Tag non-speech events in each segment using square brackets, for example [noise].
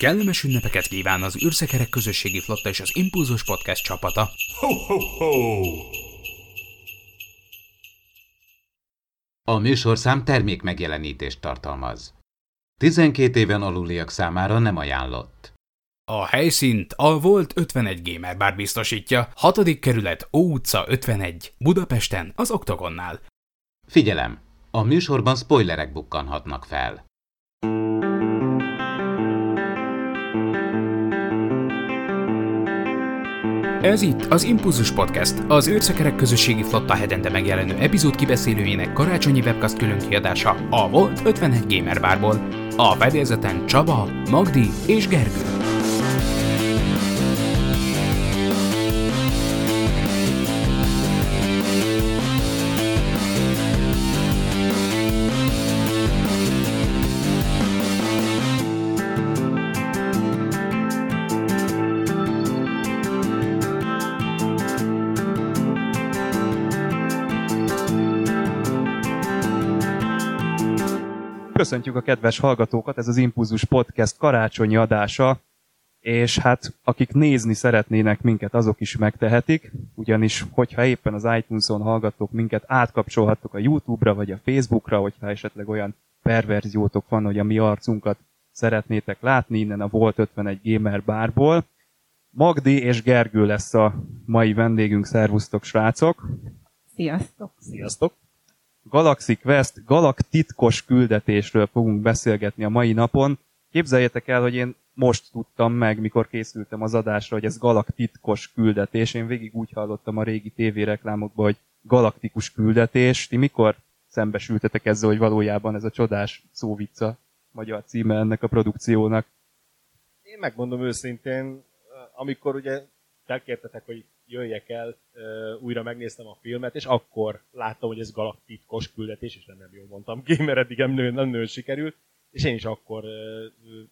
Kellemes ünnepeket kíván az űrszekerek közösségi flotta és az Impulzus Podcast csapata. Ho, ho, ho! A műsorszám termék megjelenítést tartalmaz. 12 éven aluliak számára nem ajánlott. A helyszínt a Volt 51 Gamer Bar biztosítja, 6. kerület, Ó utca 51, Budapesten, az Oktogonnál. Figyelem! A műsorban spoilerek bukkanhatnak fel. Ez itt az Impulzus Podcast, az űrszekerek közösségi flotta hetente megjelenő epizód kibeszélőjének karácsonyi webcast különkiadása a Volt 51 Gamer Barból. A fedélzeten Csaba, Magdi és Gergő. Köszöntjük a kedves hallgatókat, ez az Impulzus Podcast karácsonyi adása, és hát akik nézni szeretnének minket, azok is megtehetik, ugyanis hogyha éppen az iTunes-on hallgatók minket, átkapcsolhattok a YouTube-ra vagy a Facebook-ra, hogyha esetleg olyan perverziótok van, hogy a mi arcunkat szeretnétek látni innen a Volt 51 Gamer bárból. Magdi és Gergő lesz a mai vendégünk, szervusztok srácok! Sziasztok! Sziasztok! Galaxy Quest galaktitkos küldetésről fogunk beszélgetni a mai napon. Képzeljétek el, hogy én most tudtam meg, mikor készültem az adásra, hogy ez galaktitkos küldetés. Én végig úgy hallottam a régi tévéreklámokban, hogy galaktikus küldetés. Ti mikor szembesültetek ezzel, hogy valójában ez a csodás szóvica magyar címe ennek a produkciónak? Én megmondom őszintén, amikor ugye felkértetek, hogy jöjjek el, újra megnéztem a filmet, és akkor láttam, hogy ez galaktitkos küldetés, és nem, nem jól mondtam ki, mert eddig nem, nem nő sikerült. És én is akkor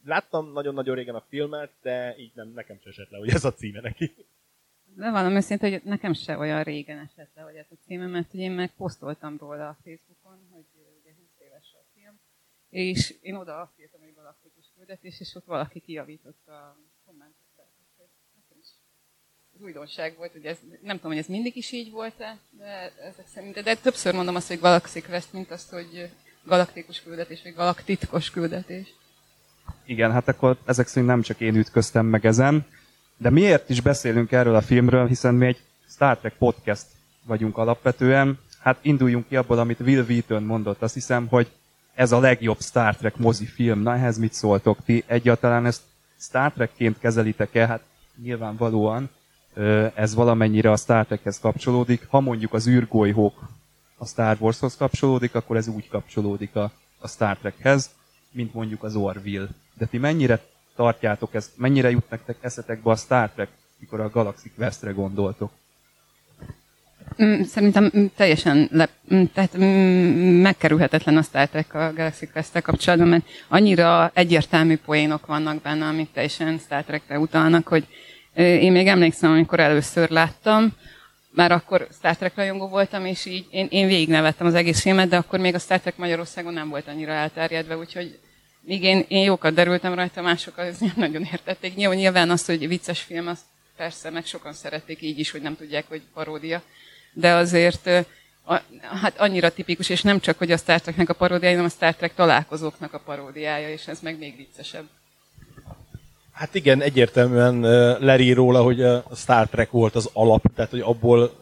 láttam nagyon-nagyon régen a filmet, de így nem, nekem sem esett le, hogy ez a címe neki. De valami őszintén, hogy nekem se olyan régen esett le, hogy ez a címe, mert ugye én meg posztoltam róla a Facebookon, hogy ugye 20 éves a film, és én oda írtam, hogy galaktikus küldetés, és ott valaki kijavította az újdonság volt, hogy ez, nem tudom, hogy ez mindig is így volt-e, de ezek szerint, de többször mondom azt, hogy Galaxy Quest, mint azt, hogy galaktikus küldetés, vagy galaktitkos küldetés. Igen, hát akkor ezek szerint nem csak én ütköztem meg ezen, de miért is beszélünk erről a filmről, hiszen mi egy Star Trek podcast vagyunk alapvetően. Hát induljunk ki abból, amit Will Wheaton mondott. Azt hiszem, hogy ez a legjobb Star Trek mozifilm. Na, ehhez mit szóltok ti? Egyáltalán ezt Star Trekként kezelitek-e? Hát nyilvánvalóan ez valamennyire a Star Trekhez kapcsolódik. Ha mondjuk az űrgolyhók a Star Warshoz kapcsolódik, akkor ez úgy kapcsolódik a, a Star Trekhez, mint mondjuk az Orville. De ti mennyire tartjátok ezt, mennyire jut nektek eszetekbe a Star Trek, mikor a Galaxy Questre gondoltok? Mm, szerintem teljesen le, mm, tehát megkerülhetetlen a Star Trek a Galaxy quest kapcsolatban, mert annyira egyértelmű poénok vannak benne, amik teljesen Star Trekre utalnak, hogy én még emlékszem, amikor először láttam, már akkor Star Trek rajongó voltam, és így én, én végignevettem az egész filmet, de akkor még a Star Trek Magyarországon nem volt annyira elterjedve, úgyhogy még én, én jókat derültem rajta, mások az nem nagyon értették. Nyilván, nyilván azt, hogy vicces film, azt persze, meg sokan szerették így is, hogy nem tudják, hogy paródia. De azért a, hát annyira tipikus, és nem csak, hogy a Star Treknek a paródiája, hanem a Star Trek találkozóknak a paródiája, és ez meg még viccesebb. Hát igen, egyértelműen lerír róla, hogy a Star Trek volt az alap, tehát hogy abból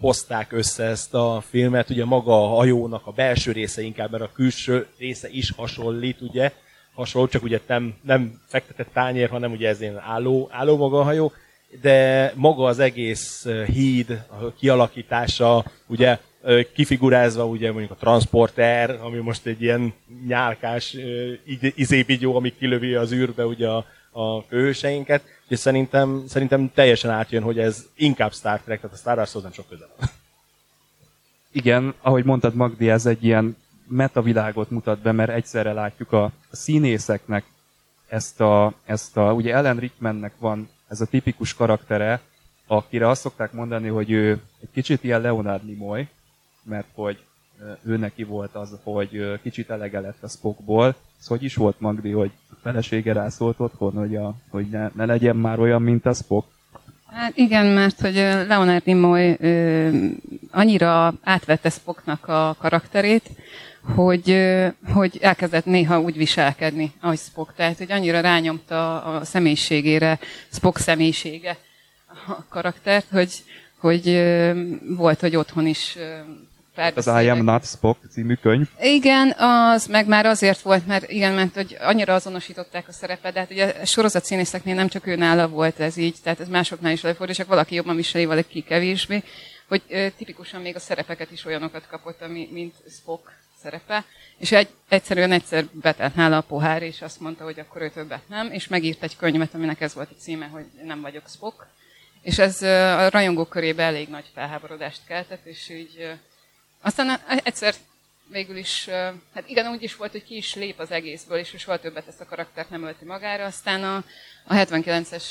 hozták össze ezt a filmet, ugye maga a hajónak a belső része inkább, mert a külső része is hasonlít, ugye, hasonló, csak ugye nem, nem fektetett tányér, hanem ugye ez ilyen álló, álló maga a hajó, de maga az egész híd, a kialakítása, ugye kifigurázva ugye mondjuk a transporter, ami most egy ilyen nyálkás izébigyó, ami kilövi az űrbe ugye a, a főhőseinket, és szerintem, szerintem teljesen átjön, hogy ez inkább Star Trek, tehát a Star Warshoz nem sok közel Igen, ahogy mondtad Magdi, ez egy ilyen metavilágot mutat be, mert egyszerre látjuk a, a színészeknek ezt a, ezt a, ugye Ellen Rickmannek van ez a tipikus karaktere, akire azt szokták mondani, hogy ő egy kicsit ilyen Leonard Nimoy, mert hogy ő neki volt az, hogy kicsit elege lett a Spockból. Ez hogy is volt Magdi, hogy a felesége rászólt otthon, hogy, a, hogy ne, ne legyen már olyan, mint a Spock? Hát igen, mert hogy Leonard Nimoy ö, annyira átvette Spocknak a karakterét, hogy, hogy elkezdett néha úgy viselkedni, ahogy Spock. Tehát, hogy annyira rányomta a személyiségére, Spock személyisége a karaktert, hogy, hogy volt, hogy otthon is az I Am Not Spock című könyv. Igen, az meg már azért volt, mert igen, mert hogy annyira azonosították a szerepet, de hát ugye a sorozat színészeknél nem csak ő nála volt ez így, tehát ez másoknál is előfordul, csak valaki jobban viseli, valaki kevésbé, hogy ö, tipikusan még a szerepeket is olyanokat kapott, ami, mint Spock szerepe, és egy, egyszerűen egyszer betelt nála a pohár, és azt mondta, hogy akkor ő többet nem, és megírt egy könyvet, aminek ez volt a címe, hogy nem vagyok Spock, és ez a rajongók körében elég nagy felháborodást keltett, és így aztán egyszer végül is, hát igen, úgy is volt, hogy ki is lép az egészből, és soha többet ezt a karaktert nem ölti magára, aztán a, a 79-es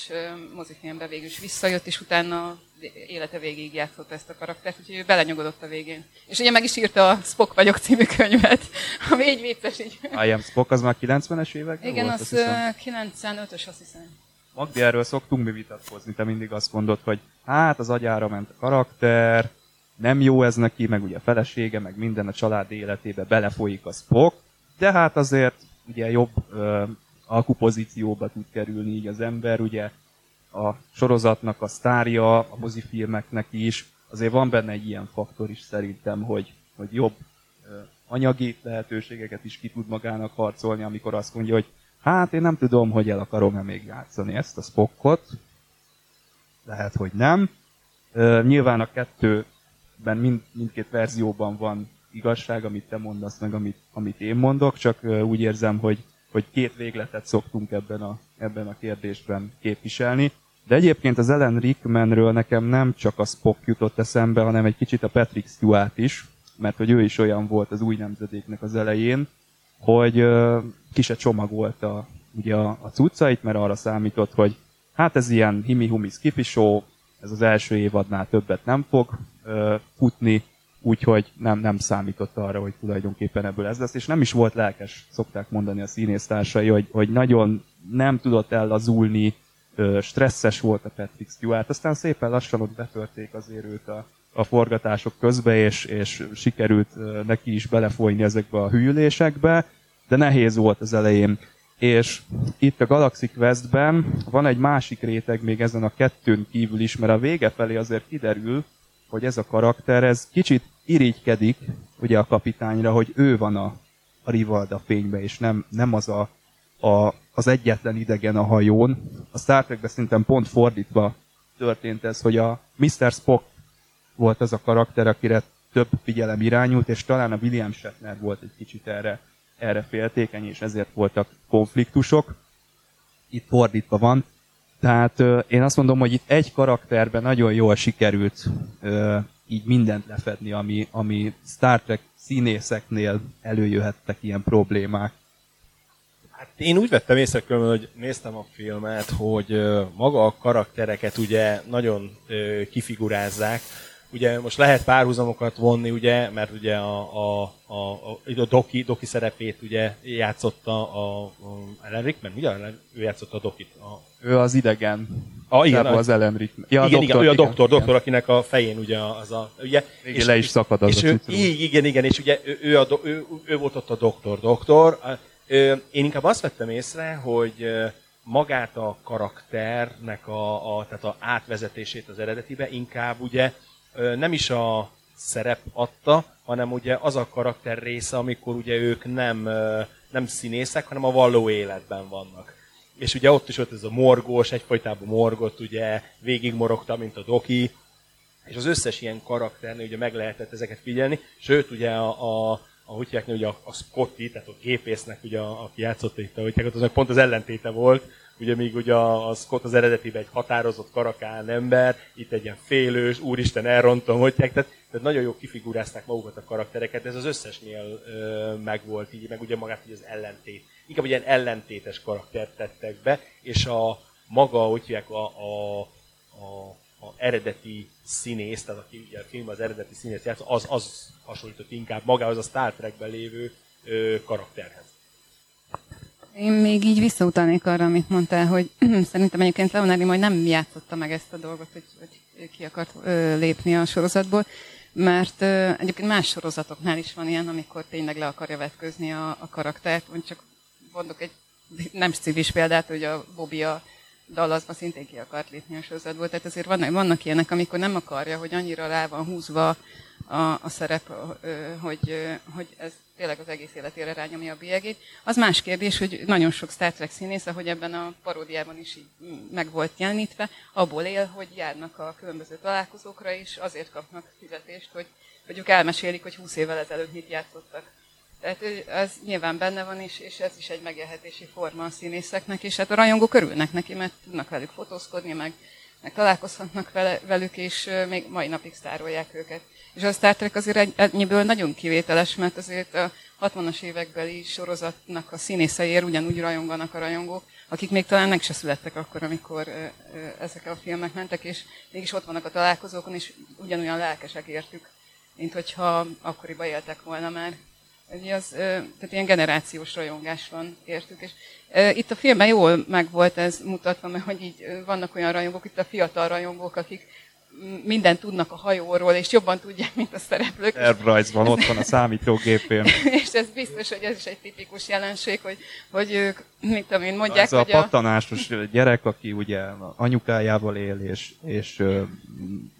mozifilmbe végül is visszajött, és utána élete végig játszott ezt a karaktert, úgyhogy ő belenyugodott a végén. És ugye meg is írta a Spock vagyok című könyvet, [laughs] ami így vicces így. I am Spock, az már 90-es évek? Igen, volt, az 95-ös azt hiszem. Magdi, erről szoktunk mi vitatkozni, te mindig azt mondod, hogy hát az agyára ment a karakter, nem jó ez neki, meg ugye a felesége, meg minden a család életébe belefolyik a Spock, de hát azért ugye jobb ö, alkupozícióba tud kerülni így az ember, ugye a sorozatnak a sztárja, a mozifilmeknek is, azért van benne egy ilyen faktor is szerintem, hogy, hogy jobb ö, anyagi lehetőségeket is ki tud magának harcolni, amikor azt mondja, hogy hát én nem tudom, hogy el akarom-e még játszani ezt a Spockot, lehet, hogy nem. Ö, nyilván a kettő ben mind, mindkét verzióban van igazság, amit te mondasz, meg amit, amit én mondok, csak úgy érzem, hogy, hogy két végletet szoktunk ebben a, ebben a kérdésben képviselni. De egyébként az Ellen Rickmanről nekem nem csak a Spock jutott eszembe, hanem egy kicsit a Patrick Stewart is, mert hogy ő is olyan volt az új nemzedéknek az elején, hogy uh, ki se csomagolta ugye a, a cuccait, mert arra számított, hogy hát ez ilyen himi-humi show, ez az első évadnál többet nem fog futni, úgyhogy nem, nem számított arra, hogy tulajdonképpen ebből ez lesz, és nem is volt lelkes, szokták mondani a színésztársai, hogy, hogy nagyon nem tudott ellazulni, stresszes volt a Patrick Stewart, aztán szépen lassan ott betörték azért őt a, a forgatások közbe, és, és sikerült neki is belefolyni ezekbe a hűlésekbe, de nehéz volt az elején. És itt a Galaxy Questben van egy másik réteg még ezen a kettőn kívül is, mert a vége felé azért kiderül, hogy ez a karakter, ez kicsit irigykedik ugye a kapitányra, hogy ő van a, a Rivalda fénybe, és nem, nem az a, a, az egyetlen idegen a hajón. A Star Trekben szerintem pont fordítva történt ez, hogy a Mr. Spock volt az a karakter, akire több figyelem irányult, és talán a William Shatner volt egy kicsit erre erre féltékeny, és ezért voltak konfliktusok. Itt fordítva van. Tehát én azt mondom, hogy itt egy karakterben nagyon jól sikerült így mindent lefedni, ami, ami Star Trek színészeknél előjöhettek ilyen problémák. Hát én úgy vettem észre, hogy néztem a filmet, hogy maga a karaktereket ugye nagyon kifigurázázzák, ugye most lehet párhuzamokat vonni, ugye, mert ugye a, a, a, a, a Doki, Doki szerepét ugye játszotta a, a Ellen Rickman, ugye? Ő játszotta a Dokit. A... Ő az idegen. A, igen, az Ellen Rickman. Ja, igen, doktor, igen, ő a doktor, igen. doktor, akinek a fején ugye az a... Ugye, igen, és, le is szakad az és a ő, Igen, igen, és ugye ő, ő, a, ő, ő volt ott a doktor, doktor. Én inkább azt vettem észre, hogy magát a karakternek a, a, tehát a átvezetését az eredetibe inkább ugye nem is a szerep adta, hanem ugye az a karakter része, amikor ugye ők nem, nem színészek, hanem a való életben vannak. És ugye ott is ott ez a morgós, egyfajtában morgott, ugye végigmorogta, mint a doki, és az összes ilyen karakternél ugye meg lehetett ezeket figyelni, sőt ugye a, a a hívják, ugye a, a Scotty, tehát a gépésznek, ugye, aki játszott itt a hívják, az pont az ellentéte volt, ugye még ugye a Scott az eredetiben egy határozott karakán ember, itt egy ilyen félős, úristen elrontom, hogy tehát, tehát nagyon jó kifigurázták magukat a karaktereket, ez az összesnél ö, megvolt így, meg ugye magát hogy az ellentét. Inkább ilyen ellentétes karaktert tettek be, és a maga, hogy a, a, a, a eredeti színész, tehát aki ugye a film az eredeti színész játsz, az, az hasonlított inkább magához a Star Trekben lévő ö, karakterhez. Én még így visszautalnék arra, amit mondtál, hogy [clears throat] szerintem egyébként Leonardi majd nem játszotta meg ezt a dolgot, hogy, hogy ki akart ö, lépni a sorozatból, mert ö, egyébként más sorozatoknál is van ilyen, amikor tényleg le akarja vetközni a, a karaktert, vagy csak mondok egy nem civis példát, hogy a Bobby a Dallasban szintén ki akart lépni a sorozatból, tehát azért vannak, vannak ilyenek, amikor nem akarja, hogy annyira rá van húzva a, a szerep, hogy, hogy ez tényleg az egész életére rányomja a bélyegét. Az más kérdés, hogy nagyon sok Star Trek színész, ahogy ebben a paródiában is így meg volt jelenítve, abból él, hogy járnak a különböző találkozókra, és azért kapnak fizetést, hogy, ők elmesélik, hogy 20 évvel ezelőtt mit játszottak. Tehát ez nyilván benne van, és, és ez is egy megélhetési forma a színészeknek, és hát a rajongók örülnek neki, mert tudnak velük fotózkodni, meg, meg találkozhatnak vele, velük, és még mai napig sztárolják őket. És a Star Trek azért ennyiből nagyon kivételes, mert azért a 60-as évekbeli sorozatnak a színészeiért ugyanúgy rajonganak a rajongók, akik még talán meg se születtek akkor, amikor ezek a filmek mentek, és mégis ott vannak a találkozókon, és ugyanolyan lelkesek értük, mint hogyha akkoriban éltek volna már. Ugye az, tehát ilyen generációs rajongás van értük. És itt a filmben jól meg volt ez mutatva, mert hogy így vannak olyan rajongók, itt a fiatal rajongók, akik mindent tudnak a hajóról, és jobban tudják, mint a szereplők. van, ott van a számítógépén. [laughs] és ez biztos, hogy ez is egy tipikus jelenség, hogy, hogy ők, mit tudom én, mondják, ez hogy a... pattanásos gyerek, aki ugye anyukájával él, és, és,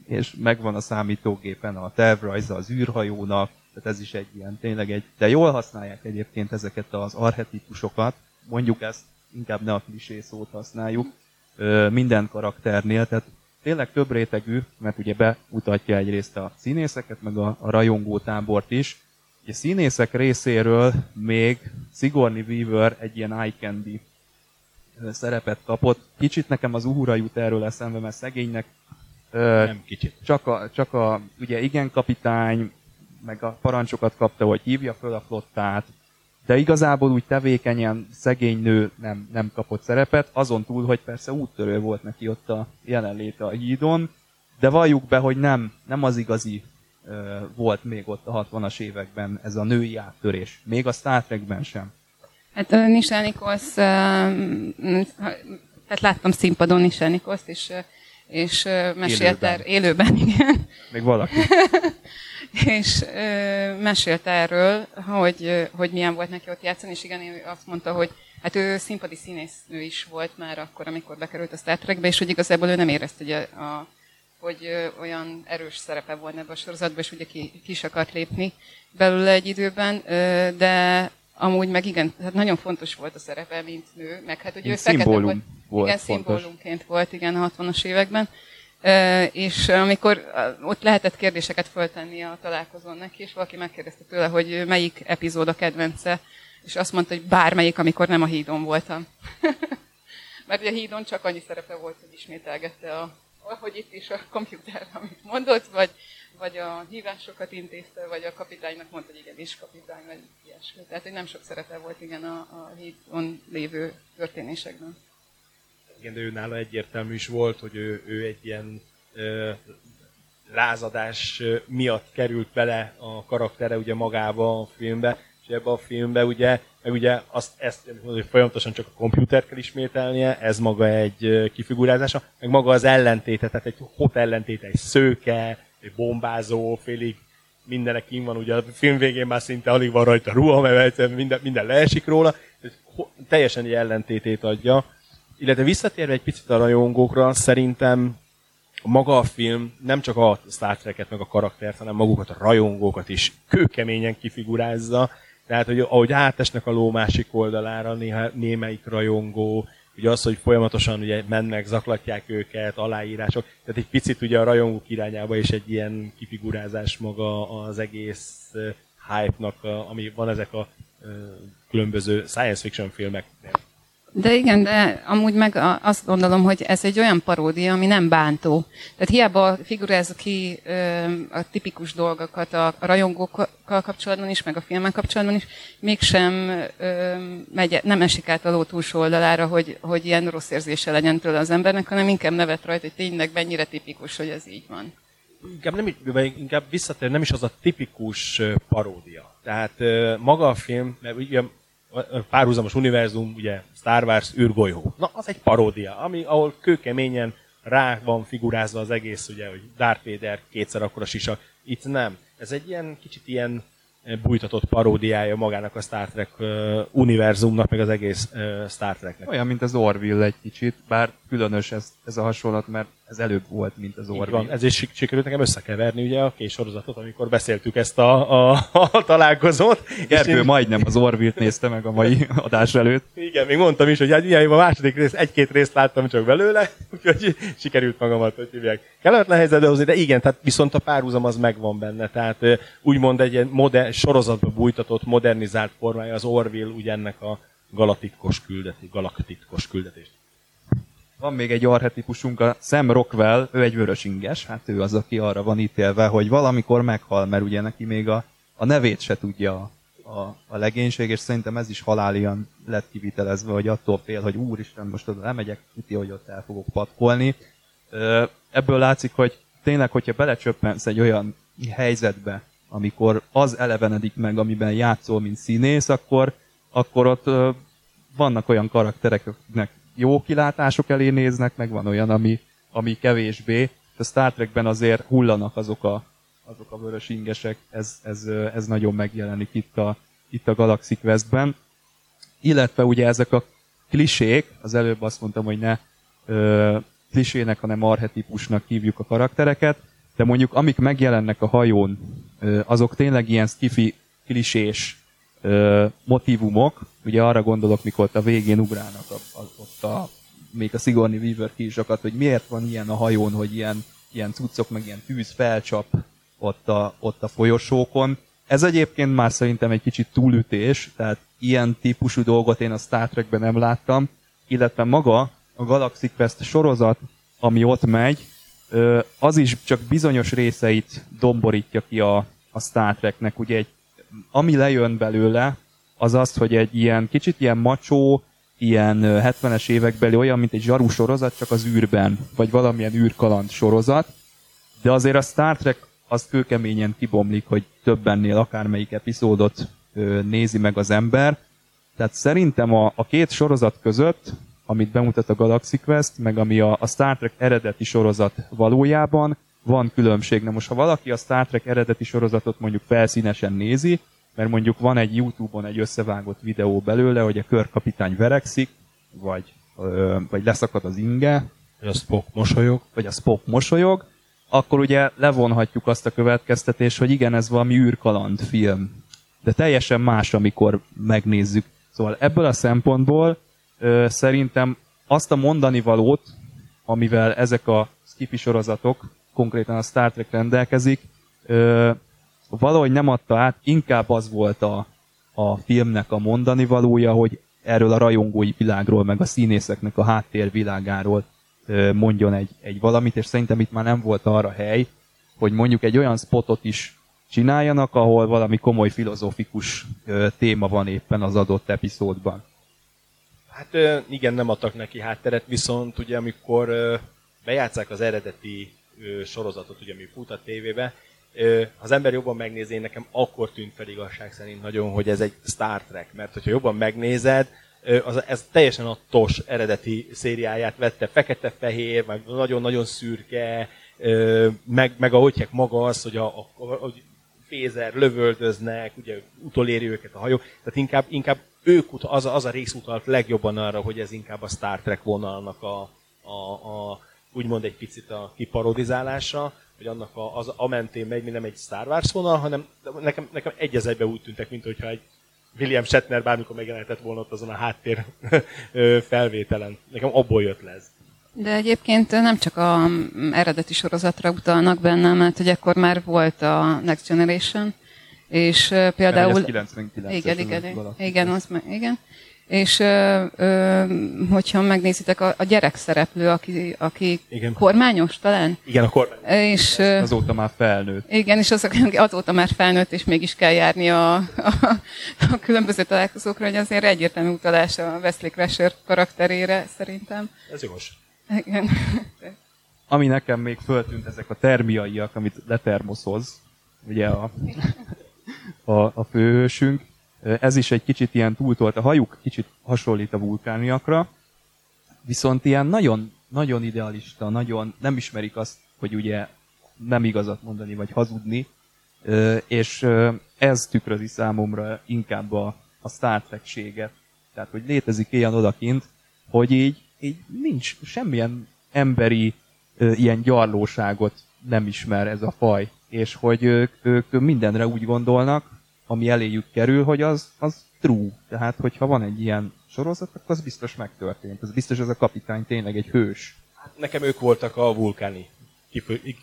és megvan a számítógépen a tervrajza az űrhajónak, tehát ez is egy ilyen, tényleg egy, de jól használják egyébként ezeket az archetipusokat, mondjuk ezt, inkább ne a klisé szót használjuk, minden karakternél, tehát tényleg több rétegű, mert ugye bemutatja egyrészt a színészeket, meg a, a rajongó tábort is. A színészek részéről még Sigourney Weaver egy ilyen eye candy szerepet kapott. Kicsit nekem az Uhura jut erről eszembe, mert szegénynek nem kicsit. Csak a, csak a, ugye igen kapitány, meg a parancsokat kapta, hogy hívja föl a flottát, de igazából úgy tevékenyen szegény nő nem, nem kapott szerepet, azon túl, hogy persze úttörő volt neki ott a jelenléte a hídon, de valljuk be, hogy nem, nem az igazi ö, volt még ott a 60-as években ez a női áttörés. Még a Star Trekben sem. Hát Nisha Nichols, tehát láttam színpadon Nisha Nichols, és, és mesélt el élőben, igen. Még valaki. [laughs] és ö, mesélt erről, hogy, hogy milyen volt neki ott játszani, és igen, ő azt mondta, hogy hát ő színpadi színésznő is volt már akkor, amikor bekerült a Star Trekbe, és hogy igazából ő nem érezte, hogy, a, a, hogy ö, olyan erős szerepe volt ebben a sorozatban, és ugye ki, ki is akart lépni belőle egy időben, ö, de amúgy meg igen, hát nagyon fontos volt a szerepe, mint nő, meg hát hogy ő fekete volt, volt, igen, szimbólumként volt, igen, a 60-as években és amikor ott lehetett kérdéseket föltenni a találkozón neki, és valaki megkérdezte tőle, hogy melyik epizód a kedvence, és azt mondta, hogy bármelyik, amikor nem a hídon voltam. [laughs] Mert ugye a hídon csak annyi szerepe volt, hogy ismételgette a, hogy itt is a komputer, amit mondott, vagy, vagy a hívásokat intézte, vagy a kapitánynak mondta, hogy igen, is kapitány, vagy ilyesmi. Tehát, hogy nem sok szerepe volt igen a, a hídon lévő történésekben igen, de ő nála egyértelmű is volt, hogy ő, ő egy ilyen ö, lázadás miatt került bele a karaktere ugye magába a filmbe, és ebbe a filmbe ugye, meg ugye azt, ezt hogy folyamatosan csak a komputert kell ismételnie, ez maga egy kifigurázása, meg maga az ellentéte, tehát egy hot ellentéte, egy szőke, egy bombázó, félig mindenek kim van, ugye a film végén már szinte alig van rajta ruha, mert minden, minden leesik róla, teljesen egy ellentétét adja, illetve visszatérve egy picit a rajongókra, szerintem maga a film nem csak a Star Trek-et, meg a karaktert, hanem magukat a rajongókat is kőkeményen kifigurázza. Tehát, hogy ahogy átesnek a ló másik oldalára néha, némelyik rajongó, ugye az, hogy folyamatosan ugye mennek, zaklatják őket, aláírások, tehát egy picit ugye a rajongók irányába is egy ilyen kifigurázás maga az egész hype-nak, ami van ezek a különböző science fiction filmeknél De igen, de amúgy meg azt gondolom, hogy ez egy olyan paródia, ami nem bántó. Tehát hiába figurázza ki a tipikus dolgokat a rajongókkal kapcsolatban is, meg a filmmel kapcsolatban is, mégsem megy, nem esik át a ló túlsó oldalára, hogy, hogy ilyen rossz érzése legyen tőle az embernek, hanem inkább nevet rajta, hogy tényleg mennyire tipikus, hogy ez így van. Inkább, nem, inkább visszatér, nem is az a tipikus paródia. Tehát maga a film, mert ugye párhuzamos univerzum, ugye Star Wars űrgolyó. Na, az egy paródia, ami, ahol kőkeményen rá van figurázva az egész, ugye, hogy Darth Vader kétszer akkora sisak. Itt nem. Ez egy ilyen kicsit ilyen bújtatott paródiája magának a Star Trek uh, univerzumnak, meg az egész uh, Star Treknek. Olyan, mint az Orville egy kicsit, bár különös ez, ez a hasonlat, mert ez előbb volt, mint az Orville. Van, ez is sikerült nekem összekeverni ugye a kés sorozatot, amikor beszéltük ezt a, a, a találkozót. Gergő én... majdnem az Orville-t nézte meg a mai adás előtt. Igen, még mondtam is, hogy hát ilyen, a második rész, egy-két részt láttam csak belőle, úgyhogy sikerült magamat, hogy hívják. Kellemetlen helyzetbe hozni, de igen, tehát viszont a párhuzam az megvan benne. Tehát úgymond egy ilyen modern, sorozatba bújtatott, modernizált formája az Orville, ugye ennek a galaktikus küldetés, galaktikus küldetést. Van még egy arhetipusunk, a Sam Rockwell, ő egy vörös inges, hát ő az, aki arra van ítélve, hogy valamikor meghal, mert ugye neki még a, a nevét se tudja a, a, legénység, és szerintem ez is halálian lett kivitelezve, hogy attól fél, hogy úristen, most oda lemegyek, üti, hogy ott el fogok patkolni. Ebből látszik, hogy tényleg, hogyha belecsöppensz egy olyan helyzetbe, amikor az elevenedik meg, amiben játszol, mint színész, akkor, akkor ott vannak olyan karakterek, akiknek jó kilátások elé néznek, meg van olyan, ami, ami kevésbé. A Star Trekben azért hullanak azok a, azok a vörös ingesek, ez, ez, ez nagyon megjelenik itt a, itt a Galaxy Questben. Illetve ugye ezek a klisék, az előbb azt mondtam, hogy ne ö, klisének, hanem arhetipusnak hívjuk a karaktereket, de mondjuk amik megjelennek a hajón, ö, azok tényleg ilyen skifi klisés ö, motivumok, ugye arra gondolok, mikor a végén ugrálnak a, a, ott a, még a Sigourney Weaver kísakat, hogy miért van ilyen a hajón, hogy ilyen, ilyen cuccok, meg ilyen tűz felcsap ott a, ott a folyosókon. Ez egyébként már szerintem egy kicsit túlütés, tehát ilyen típusú dolgot én a Star Trekben nem láttam, illetve maga a Galaxy Quest sorozat, ami ott megy, az is csak bizonyos részeit domborítja ki a, a Star Treknek. Ugye egy ami lejön belőle, az az, hogy egy ilyen kicsit ilyen macsó, ilyen 70-es évekbeli olyan, mint egy zsaru sorozat, csak az űrben, vagy valamilyen űrkaland sorozat, de azért a Star Trek azt kőkeményen kibomlik, hogy többennél akármelyik epizódot nézi meg az ember. Tehát szerintem a, a két sorozat között, amit bemutat a Galaxy Quest, meg ami a, a Star Trek eredeti sorozat valójában, van különbség. Na most, ha valaki a Star Trek eredeti sorozatot mondjuk felszínesen nézi, mert mondjuk van egy YouTube-on egy összevágott videó belőle, hogy a körkapitány verekszik, vagy, ö, vagy leszakad az inge, vagy a Spock mosolyog, vagy a Spock mosolyog, akkor ugye levonhatjuk azt a következtetést, hogy igen, ez valami űrkaland film. De teljesen más, amikor megnézzük. Szóval ebből a szempontból ö, szerintem azt a mondani valót, amivel ezek a skifi sorozatok konkrétan a Star Trek rendelkezik, ö, valahogy nem adta át, inkább az volt a, a filmnek a mondani valója, hogy erről a rajongói világról, meg a színészeknek a háttérvilágáról ö, mondjon egy, egy valamit, és szerintem itt már nem volt arra hely, hogy mondjuk egy olyan spotot is csináljanak, ahol valami komoly filozófikus ö, téma van éppen az adott epizódban. Hát igen, nem adtak neki hátteret, viszont ugye amikor bejátszák az eredeti sorozatot, ugye, ami fut a tévébe, az ember jobban megnézi, nekem akkor tűnt fel igazság szerint nagyon, hogy ez egy Star Trek, mert hogyha jobban megnézed, az, ez teljesen a TOS eredeti szériáját vette, fekete-fehér, meg nagyon-nagyon szürke, meg, meg ahogy maga az, hogy a, a, a fézer lövöldöznek, ugye utoléri őket a hajó, tehát inkább, inkább ők, az, a, az a rész utalt legjobban arra, hogy ez inkább a Star Trek vonalnak a, a, a úgymond egy picit a kiparodizálása, hogy annak a, az a mentén megy, nem egy Star Wars vonal, hanem nekem, nekem egy az egybe úgy tűntek, mint hogyha egy William Shatner bármikor megjelentett volna ott azon a háttér [laughs] felvételen. Nekem abból jött le ez. De egyébként nem csak a eredeti sorozatra utalnak benne, mert hogy akkor már volt a Next Generation, és például... Ez 99 igen, igen, igen, az, igen, és ö, ö, hogyha megnézitek, a, a gyerek szereplő, aki, aki Igen. kormányos talán, Igen, akkor és ö, Azóta már felnőtt. igen, és azok, azóta már felnőtt, és mégis kell járni a, a, a különböző találkozókra, hogy azért egyértelmű utalás a Wesley Crusher karakterére, szerintem. ez jogos. Igen. Ami nekem még föltűnt, ezek a termiaiak, amit letermoszoz, ugye a, a, a főhősünk. Ez is egy kicsit ilyen túltolt, a hajuk kicsit hasonlít a vulkániakra, viszont ilyen nagyon, nagyon idealista, nagyon nem ismerik azt, hogy ugye nem igazat mondani, vagy hazudni, és ez tükrözi számomra inkább a, a Star Trek-séget. Tehát, hogy létezik ilyen odakint, hogy így, így nincs semmilyen emberi ilyen gyarlóságot nem ismer ez a faj, és hogy ők, ők mindenre úgy gondolnak, ami eléjük kerül, hogy az, az true. Tehát, hogyha van egy ilyen sorozat, akkor az biztos megtörtént. Ez biztos ez a kapitány tényleg egy hős. Nekem ők voltak a vulkáni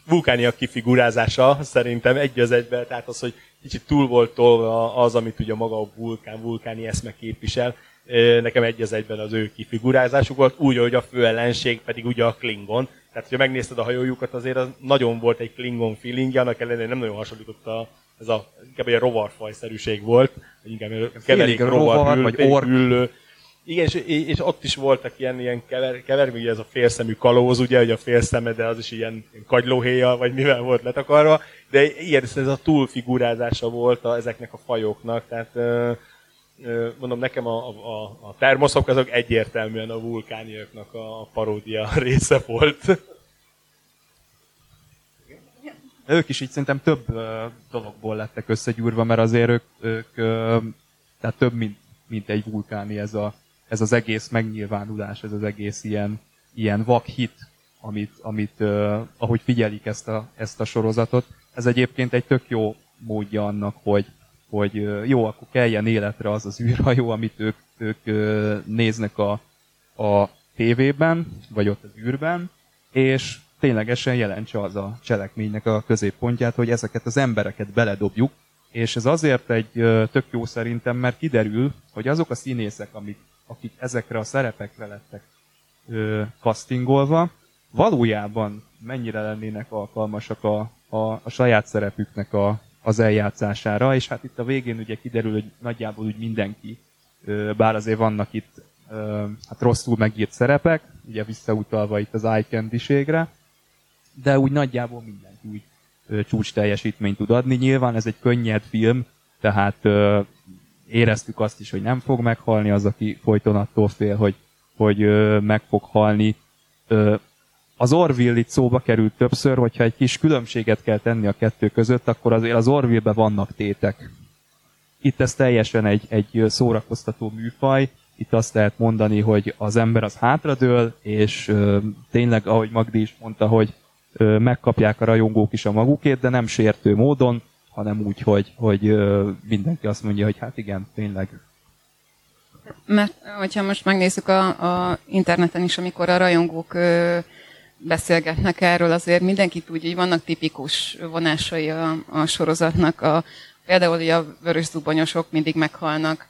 vulkániak kifigurázása, szerintem egy az egyben, tehát az, hogy kicsit túl volt tolva az, amit ugye maga a vulkán, vulkáni eszme képvisel, nekem egy az egyben az ő kifigurázásuk volt, úgy, hogy a fő ellenség pedig ugye a Klingon. Tehát, hogyha megnézted a hajójukat, azért az nagyon volt egy Klingon feeling, annak ellenére nem nagyon hasonlított a, ez a, inkább egy rovarfajszerűség volt, inkább egy keverék rovar, rovar, hüll, vagy ork. hüllő. Igen, és, és, ott is voltak ilyen, ilyen kever, kever ugye ez a félszemű kalóz, ugye, hogy a félszeme, de az is ilyen kagylóhéja, vagy mivel volt letakarva, de ilyen ez a túlfigurázása volt a, ezeknek a fajoknak, tehát ö, ö, mondom, nekem a, a, a termoszok azok egyértelműen a vulkániaknak a paródia [laughs] része volt. Ők is így szerintem több dologból lettek összegyúrva, mert azért ők, ők tehát több, mint, mint egy vulkáni ez, a, ez az egész megnyilvánulás, ez az egész ilyen, ilyen vak hit, amit, amit ahogy figyelik ezt a, ezt a sorozatot. Ez egyébként egy tök jó módja annak, hogy, hogy jó, akkor kelljen életre az az űrhajó, amit ők, ők néznek a, a tévében, vagy ott az űrben, és ténylegesen jelentse az a cselekménynek a középpontját, hogy ezeket az embereket beledobjuk, és ez azért egy tök jó szerintem, mert kiderül, hogy azok a színészek, amik, akik ezekre a szerepekre lettek castingolva, valójában mennyire lennének alkalmasak a, a, a saját szerepüknek a, az eljátszására, és hát itt a végén ugye kiderül, hogy nagyjából úgy mindenki, bár azért vannak itt ö, hát rosszul megírt szerepek, ugye visszautalva itt az eye candy-ségre, de úgy nagyjából mindenki úgy ö, csúcs teljesítményt tud adni. Nyilván ez egy könnyed film, tehát ö, éreztük azt is, hogy nem fog meghalni az, aki folyton attól fél, hogy, hogy ö, meg fog halni. Ö, az Orville itt szóba került többször, hogyha egy kis különbséget kell tenni a kettő között, akkor azért az Orville-be vannak tétek. Itt ez teljesen egy, egy szórakoztató műfaj, itt azt lehet mondani, hogy az ember az hátradől, és ö, tényleg, ahogy Magdi is mondta, hogy megkapják a rajongók is a magukét, de nem sértő módon, hanem úgy, hogy, hogy mindenki azt mondja, hogy hát igen, tényleg Mert hogyha most megnézzük a, a interneten is, amikor a rajongók ö, beszélgetnek erről, azért mindenki tudja, hogy vannak tipikus vonásai a, a sorozatnak. A, például ugye a vörös zubonyosok mindig meghalnak.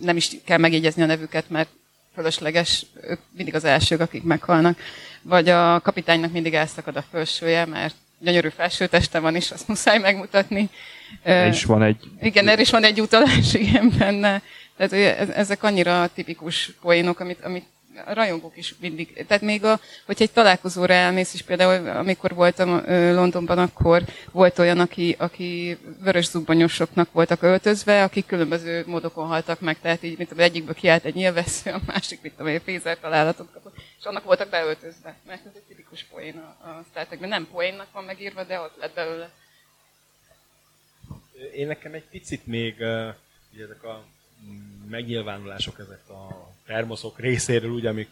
Nem is kell megjegyezni a nevüket, mert fölösleges, ők mindig az elsők, akik meghalnak. Vagy a kapitánynak mindig elszakad a felsője, mert gyönyörű felsőteste van is, azt [laughs] muszáj megmutatni. Ö, és van egy igen, erre is van egy utalás, [laughs] igen, benne. Tehát ezek annyira tipikus poénok, amit, amit a rajongók is mindig, tehát még a, hogyha egy találkozóra elmész is, például amikor voltam Londonban, akkor volt olyan, aki, aki vörös zubbonyosoknak voltak öltözve, akik különböző módokon haltak meg, tehát így, mint egyikből kiállt egy nyilvessző, a másik, mint egy fézer találatot kapott, és annak voltak beöltözve, mert ez egy tipikus poén a, a Star Trekben. Nem poénnak van megírva, de ott lett belőle. Én nekem egy picit még ugye ezek a mm, megnyilvánulások, ezek a termoszok részéről, ugye, amik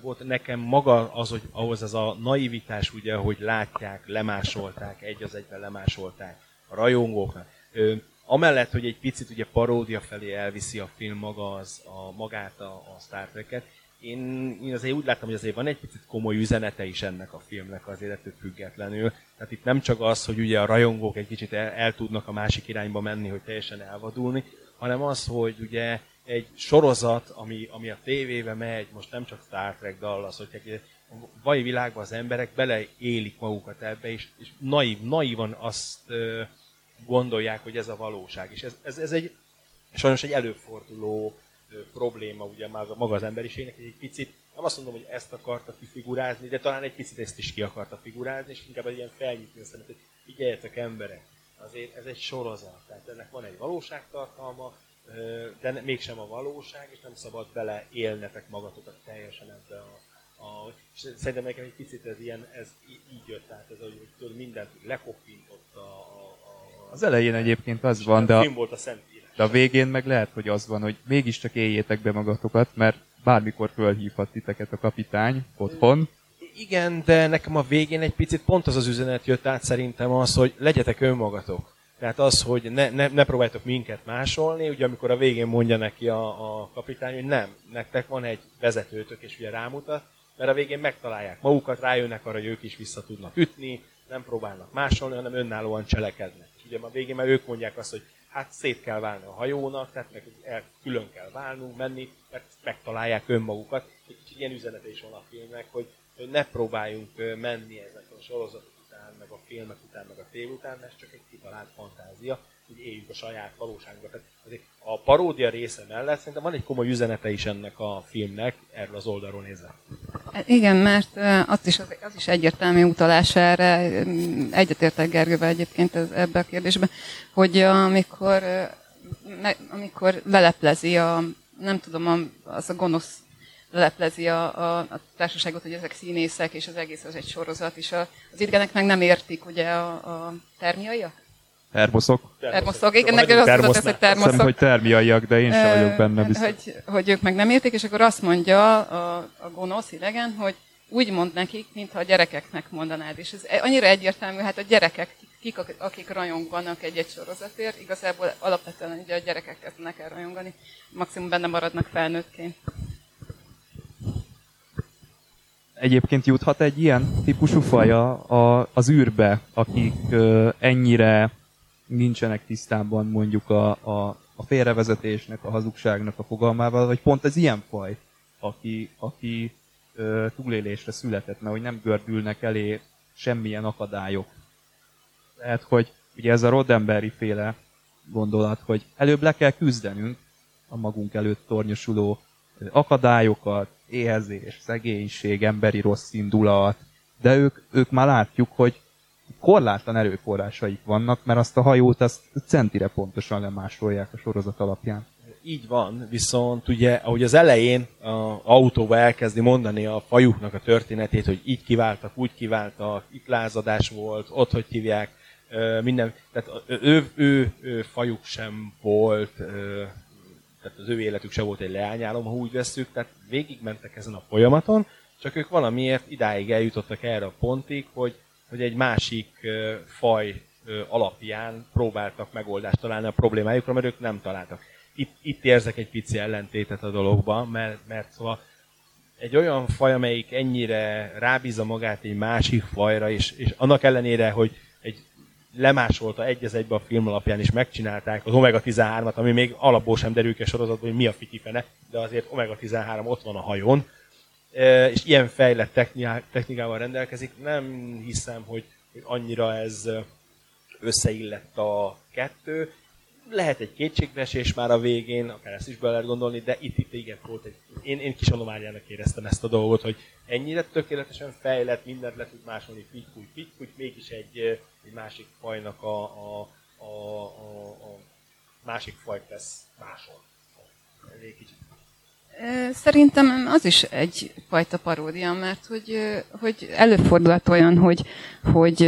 volt nekem maga az, hogy ahhoz ez a naivitás, ugye, hogy látják, lemásolták, egy az egyben lemásolták a rajongóknak. Uh, amellett, hogy egy picit ugye paródia felé elviszi a film maga az, a, magát a, a Star Trek-et, én, én azért úgy láttam, hogy azért van egy picit komoly üzenete is ennek a filmnek azért ettől függetlenül. Tehát itt nem csak az, hogy ugye a rajongók egy kicsit el, el tudnak a másik irányba menni, hogy teljesen elvadulni, hanem az, hogy ugye egy sorozat, ami, ami a tévébe megy, most nem csak Star Trek, Dallas, hogy egy a mai világban az emberek beleélik magukat ebbe, és, és naív, naívan azt ö, gondolják, hogy ez a valóság. És ez, ez, ez egy sajnos egy előforduló ö, probléma ugye maga az emberiségnek, egy picit, nem azt mondom, hogy ezt akarta kifigurázni, de talán egy picit ezt is ki akarta figurázni, és inkább egy ilyen felnyitni a szemet, hogy figyeljetek emberek, azért ez egy sorozat, tehát ennek van egy valóságtartalma, de mégsem a valóság, és nem szabad bele élnetek magatokat teljesen ebbe a, a és szerintem nekem egy picit ez ilyen, ez így jött át, ez, hogy tudod, mindent lekoppintott a, a, a Az elején egyébként az van, de a volt a szentírás. de a végén meg lehet, hogy az van, hogy mégiscsak éljétek be magatokat, mert bármikor fölhívhat titeket a kapitány otthon. Igen, de nekem a végén egy picit pont az az üzenet jött át szerintem az, hogy legyetek önmagatok. Tehát az, hogy ne, ne, ne próbáljátok minket másolni, ugye amikor a végén mondja neki a, a kapitány, hogy nem, nektek van egy vezetőtök, és ugye rámutat, mert a végén megtalálják magukat, rájönnek arra, hogy ők is vissza tudnak ütni, nem próbálnak másolni, hanem önállóan cselekednek. És ugye a végén már ők mondják azt, hogy hát szét kell válni a hajónak, tehát meg el, külön kell válnunk, menni, mert megtalálják önmagukat. Egy ilyen üzenete is van a filmnek, hogy, hogy ne próbáljunk menni ezek a sorozatok meg a filmek után, meg a tév után, ez csak egy kitalált fantázia, hogy éljük a saját valóságunkat. Tehát azért a paródia része mellett szerintem van egy komoly üzenete is ennek a filmnek, erről az oldalról nézve. Igen, mert az is, az, is egyértelmű utalás erre, egyetértek Gergővel egyébként ez, ebbe a kérdésbe, hogy amikor, amikor leleplezi a, nem tudom, az a gonosz leleplezi a, a, a társaságot, hogy ezek színészek, és az egész az egy sorozat, és a, az idgenek meg nem értik ugye a, a termiaiak? Termoszok. Termoszok, igen, nekem azt mondott, ez, hogy Azt hiszem, termoszok. hogy termiaiak, de én sem vagyok benne biztos. Hogy, hogy ők meg nem értik, és akkor azt mondja a, a gonosz idegen, hogy úgy mond nekik, mintha a gyerekeknek mondanád. És ez annyira egyértelmű, hát a gyerekek, kik, akik rajonganak egy-egy sorozatért, igazából alapvetően ugye a gyerekek kezdenek el rajongani, maximum benne maradnak felnőttként. Egyébként juthat egy ilyen típusú faj a, az űrbe, akik ö, ennyire nincsenek tisztában mondjuk a, a, a félrevezetésnek, a hazugságnak a fogalmával, vagy pont ez ilyen faj, aki, aki túlélésre született, mert hogy nem gördülnek elé semmilyen akadályok. Lehet, hogy ugye ez a Roddenberry féle gondolat, hogy előbb le kell küzdenünk a magunk előtt tornyosuló akadályokat, éhezés, szegénység, emberi rossz indulat, de ők, ők már látjuk, hogy korlátlan erőforrásaik vannak, mert azt a hajót azt centire pontosan lemásolják a sorozat alapján. Így van, viszont ugye, ahogy az elején a autóba elkezdi mondani a fajuknak a történetét, hogy így kiváltak, úgy kiváltak, itt lázadás volt, ott hogy hívják, minden, tehát ő, ő, ő, fajuk sem volt, tehát az ő életük sem volt egy leányálom, ha úgy vesszük, tehát végigmentek ezen a folyamaton, csak ők valamiért idáig eljutottak erre a pontig, hogy, hogy egy másik faj alapján próbáltak megoldást találni a problémájukra, mert ők nem találtak. Itt, itt érzek egy pici ellentétet a dologban, mert, mert szóval egy olyan faj, amelyik ennyire rábízza magát egy másik fajra, és, és annak ellenére, hogy lemásolta egy az egybe a film alapján, és megcsinálták az Omega 13-at, ami még alapból sem derül ki a sorozatból, hogy mi a fitifene, de azért Omega 13 ott van a hajón, E, és ilyen fejlett techniká- technikával rendelkezik, nem hiszem, hogy, annyira ez ö, összeillett a kettő. Lehet egy kétségbeesés már a végén, akár ezt is bele lehet gondolni, de itt, itt igen volt egy... Én, én kis anomáliának éreztem ezt a dolgot, hogy ennyire tökéletesen fejlett, mindent le tud másolni, pitty pitty mégis egy, egy másik fajnak a, a, a, a, a másik fajt lesz máshol. Ez kicsit Szerintem az is egyfajta paródia, mert hogy, hogy előfordulhat olyan, hogy, hogy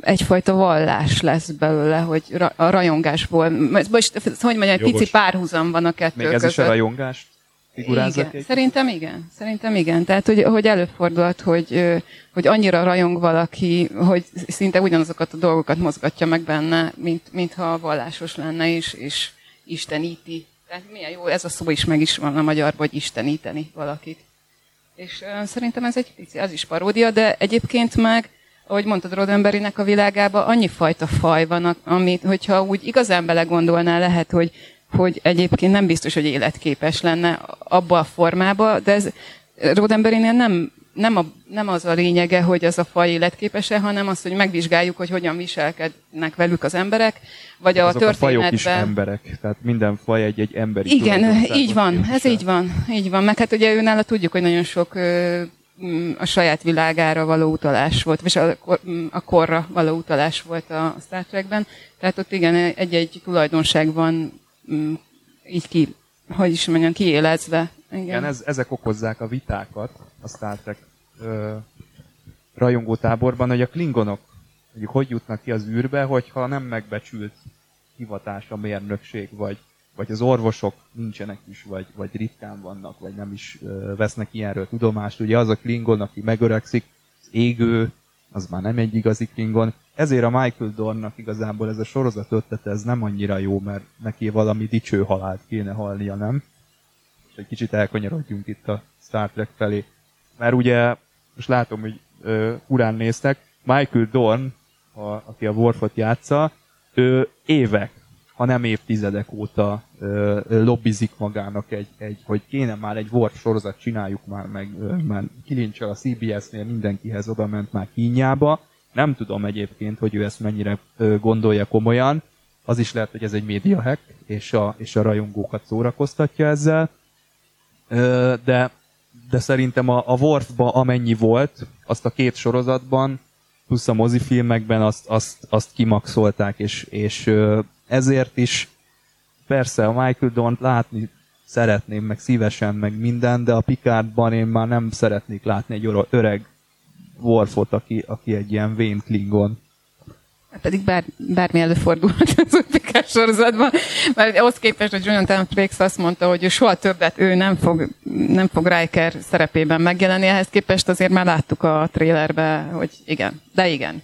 egyfajta vallás lesz belőle, hogy a rajongásból, most, hogy mondjam, egy Jogos. pici párhuzam van a kettő Még ez között. is a rajongás Igen, egy- szerintem igen. Szerintem igen. Tehát, hogy, hogy előfordulhat, hogy, hogy annyira rajong valaki, hogy szinte ugyanazokat a dolgokat mozgatja meg benne, mint, mintha vallásos lenne és, és isteníti. Tehát milyen jó, ez a szó is meg is van a magyarban, hogy isteníteni valakit. És szerintem ez egy pici, az is paródia, de egyébként meg, ahogy mondtad, Roddenberrynek a világában annyi fajta faj van, amit, hogyha úgy igazán belegondolnál, lehet, hogy hogy egyébként nem biztos, hogy életképes lenne abba a formába, de ez Rodemberinél nem, nem, a, nem az a lényege, hogy ez a faj életképes-e, hanem az, hogy megvizsgáljuk, hogy hogyan viselkednek velük az emberek, vagy a Azok történetben... a fajok is emberek, tehát minden faj egy, egy emberi Igen, így van, képvisel. ez így van, így van. Meg hát ugye őnála tudjuk, hogy nagyon sok ö, a saját világára való utalás volt, vagy a, a korra való utalás volt a Star Trekben. Tehát ott igen, egy-egy tulajdonság van így ki, hogy is mondjam, kiélezve. Igen. Igen, ez, ezek okozzák a vitákat a Star Trek ö, rajongótáborban, hogy a klingonok mondjuk hogy jutnak ki az űrbe, hogyha nem megbecsült hivatás a mérnökség, vagy, vagy az orvosok nincsenek is, vagy, vagy ritkán vannak, vagy nem is ö, vesznek ilyenről tudomást. Ugye az a klingon, aki megöregszik, az égő, az már nem egy igazi klingon. Ezért a Michael Dornnak igazából ez a sorozat ötlete, ez nem annyira jó, mert neki valami dicső halált kéne halnia, nem? és egy kicsit elkanyarodjunk itt a Star Trek felé. Mert ugye, most látom, hogy ö, urán néztek, Michael Dorn, a, aki a Worfot játsza, ő évek, ha nem évtizedek óta ö, lobbizik magának egy, egy, hogy kéne már egy Worf sorozat csináljuk már meg, ö, már kilincsel a CBS-nél mindenkihez oda ment már kínjába. Nem tudom egyébként, hogy ő ezt mennyire ö, gondolja komolyan. Az is lehet, hogy ez egy média hack, és a, és a rajongókat szórakoztatja ezzel. Ö, de, de szerintem a, a Worfba amennyi volt, azt a két sorozatban, plusz a mozifilmekben azt, azt, azt kimaxolták, és, és ezért is persze a Michael Dornt látni szeretném, meg szívesen, meg minden, de a Picardban én már nem szeretnék látni egy öreg Worfot, aki, aki egy ilyen vén Klingon. Pedig bár, bármi előfordulhat az sorozatban, mert ahhoz képest, hogy Jonathan Frakes azt mondta, hogy soha többet ő nem fog, nem fog Riker szerepében megjelenni, ehhez képest azért már láttuk a trailerbe, hogy igen, de igen.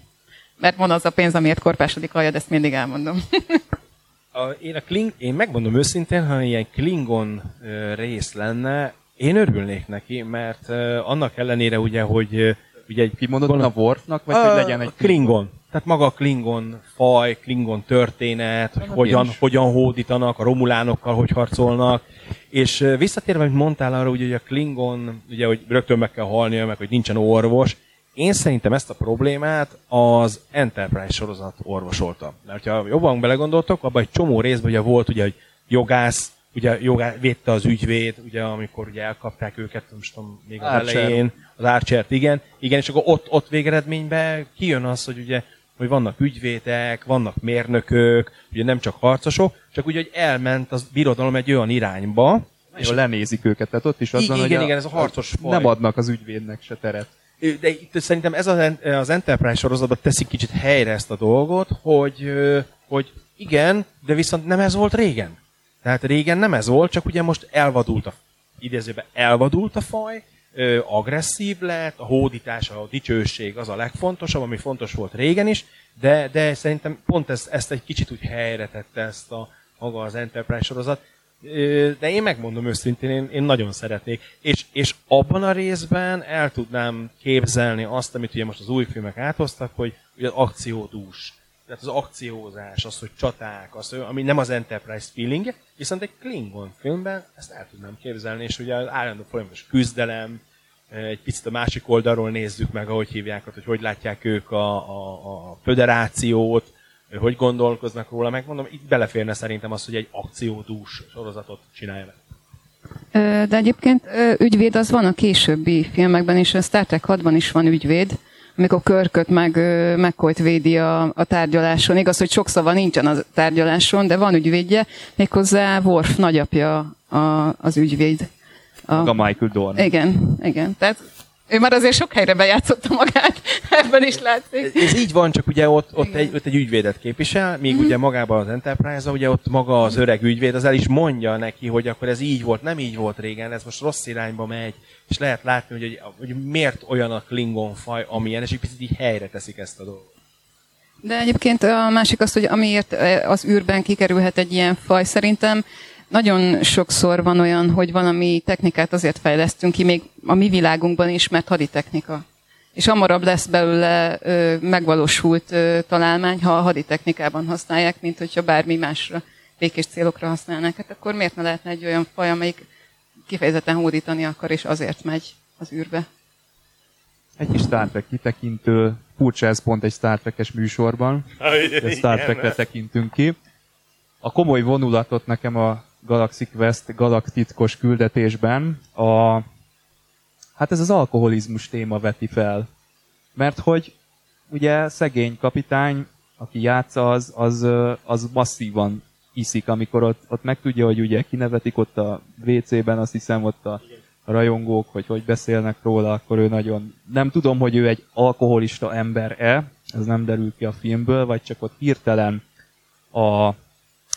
Mert van az a pénz, amiért korpásodik a hajad, ezt mindig elmondom. A, én, a Kling, én megmondom őszintén, ha ilyen Klingon rész lenne, én örülnék neki, mert annak ellenére ugye, hogy ugye egy Kimondod a Worfnak, vagy a, hogy legyen egy Klingon. Tehát maga a Klingon faj, Klingon történet, hogy hogyan, hogyan hódítanak, a romulánokkal hogy harcolnak. És visszatérve, amit mondtál arra, ugye, hogy a Klingon, ugye, hogy rögtön meg kell halnia, meg hogy nincsen orvos, én szerintem ezt a problémát az Enterprise sorozat orvosolta. Mert ha jobban belegondoltok, abban egy csomó részben ugye volt ugye, hogy jogász, ugye jogá, védte az ügyvéd, ugye amikor ugye elkapták őket, most tudom, még az Archer. elején, az Archert, igen, igen, és akkor ott, ott végeredményben kijön az, hogy ugye hogy vannak ügyvédek, vannak mérnökök, ugye nem csak harcosok, csak ugye, hogy elment az birodalom egy olyan irányba, és lenézik őket, tehát ott is az Igen, van, hogy igen, a, igen, ez a harcos faj. nem adnak az ügyvédnek se teret. de itt szerintem ez az, az Enterprise sorozatban teszi kicsit helyre ezt a dolgot, hogy, hogy igen, de viszont nem ez volt régen. Tehát régen nem ez volt, csak ugye most elvadult a, idézőben elvadult a faj, ö, agresszív lett, a hódítás, a dicsőség az a legfontosabb, ami fontos volt régen is, de, de szerintem pont ezt, ezt egy kicsit úgy helyre tette ezt a maga az Enterprise sorozat. Ö, De én megmondom őszintén, én, én nagyon szeretnék. És, és abban a részben el tudnám képzelni azt, amit ugye most az új filmek áthoztak, hogy ugye az akciódús. Tehát az akciózás, az, hogy csaták, az, ami nem az Enterprise feeling, viszont egy Klingon filmben ezt el tudnám képzelni, és ugye az állandó folyamatos küzdelem, egy picit a másik oldalról nézzük meg, ahogy hívják, hogy hogy látják ők a, a, a föderációt, hogy gondolkoznak róla, megmondom, itt beleférne szerintem az, hogy egy akciódús sorozatot csináljanak. De egyébként ügyvéd az van a későbbi filmekben is, a Star Trek 6-ban is van ügyvéd, amikor Körköt meg McCoy-t védi a, a tárgyaláson. Igaz, hogy sok szava nincsen a tárgyaláson, de van ügyvédje, méghozzá Worf nagyapja a, az ügyvéd. A, Maga Michael Dorn. igen, igen. Tehát ő már azért sok helyre bejátszotta magát, [laughs] ebben is látszik. Ez így van, csak ugye ott, ott, egy, ott egy ügyvédet képvisel, míg ugye magában az Enterprise-a, ugye ott maga az öreg ügyvéd, az el is mondja neki, hogy akkor ez így volt, nem így volt régen, ez most rossz irányba megy, és lehet látni, hogy, hogy, hogy miért olyan a Klingon faj, amilyen, és egy picit így helyre teszik ezt a dolgot. De egyébként a másik az, hogy amiért eh, az űrben kikerülhet egy ilyen faj, szerintem nagyon sokszor van olyan, hogy valami technikát azért fejlesztünk ki, még a mi világunkban is, mert haditechnika. És hamarabb lesz belőle ö, megvalósult ö, találmány, ha a haditechnikában használják, mint hogyha bármi másra. békés célokra használnák. Hát akkor miért ne lehetne egy olyan faj, amelyik kifejezetten hódítani akar, és azért megy az űrbe? Egy kis Star Trek kitekintő, furcsa ez pont egy Star Trek-es műsorban, de Star Trekre tekintünk ki. A komoly vonulatot nekem a Galaxy Quest galaktitkos küldetésben a, hát ez az alkoholizmus téma veti fel. Mert hogy ugye szegény kapitány, aki játsza, az, az, az masszívan iszik, amikor ott, ott megtudja, hogy ugye kinevetik ott a WC-ben, azt hiszem ott a rajongók, hogy hogy beszélnek róla, akkor ő nagyon... Nem tudom, hogy ő egy alkoholista ember-e, ez nem derül ki a filmből, vagy csak ott hirtelen a,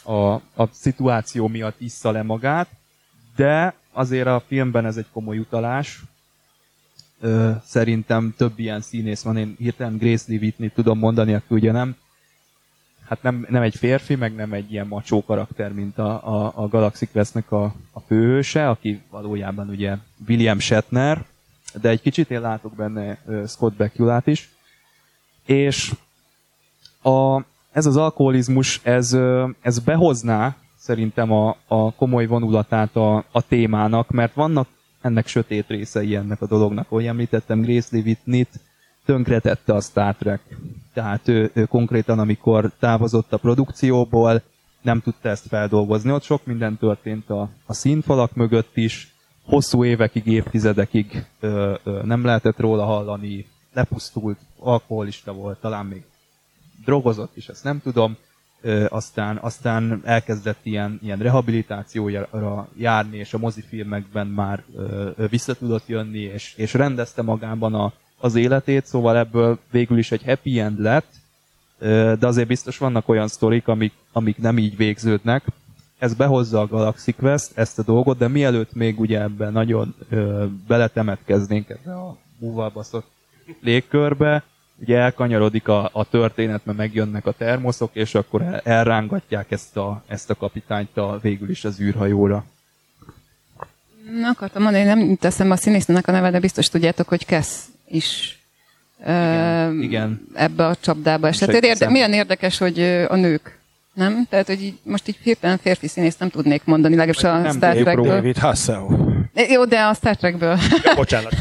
a, a szituáció miatt issza le magát, de azért a filmben ez egy komoly utalás. Ö, szerintem több ilyen színész van, én hirtelen Grace Lee Whitney tudom mondani, aki ugye nem hát nem, nem egy férfi, meg nem egy ilyen macsó karakter, mint a, a, a Galaxy Quest-nek a, a főhőse, aki valójában ugye William Shatner, de egy kicsit én látok benne Scott Bakula-t is. És a, ez az alkoholizmus, ez, ez behozná szerintem a, a komoly vonulatát a, a témának, mert vannak ennek sötét részei ennek a dolognak. Ahogy említettem, Grace Whitney-t tönkretette a Star Trek. Tehát ő, ő konkrétan, amikor távozott a produkcióból, nem tudta ezt feldolgozni. Ott sok minden történt a, a színfalak mögött is, hosszú évekig, évtizedekig ö, ö, nem lehetett róla hallani, lepusztult, alkoholista volt, talán még drogozott is, ezt nem tudom. Ö, aztán, aztán elkezdett ilyen, ilyen rehabilitációra járni, és a mozifilmekben már ö, vissza tudott jönni, és, és rendezte magában a, az életét, szóval ebből végül is egy happy end lett, de azért biztos vannak olyan sztorik, amik, amik nem így végződnek. Ez behozza a Galaxy Quest, ezt a dolgot, de mielőtt még ugye ebben nagyon ö, beletemetkeznénk ebbe a búvalbaszott légkörbe, ugye elkanyarodik a, a történet, mert megjönnek a termoszok, és akkor el, elrángatják ezt a, ezt a kapitányt a, végül is az űrhajóra. Na, akartam mondani, nem teszem a színésznőnek a neve, de biztos tudjátok, hogy Kesz is igen, uh, igen. ebbe a csapdába esett. Érde, milyen érdekes, hogy a nők nem? Tehát, hogy így, most így hirtelen férfi színész nem tudnék mondani, legalábbis a nem Star Trekből. David Hasselhoff. Jó, de a Star Trekből. Ja, bocsánat.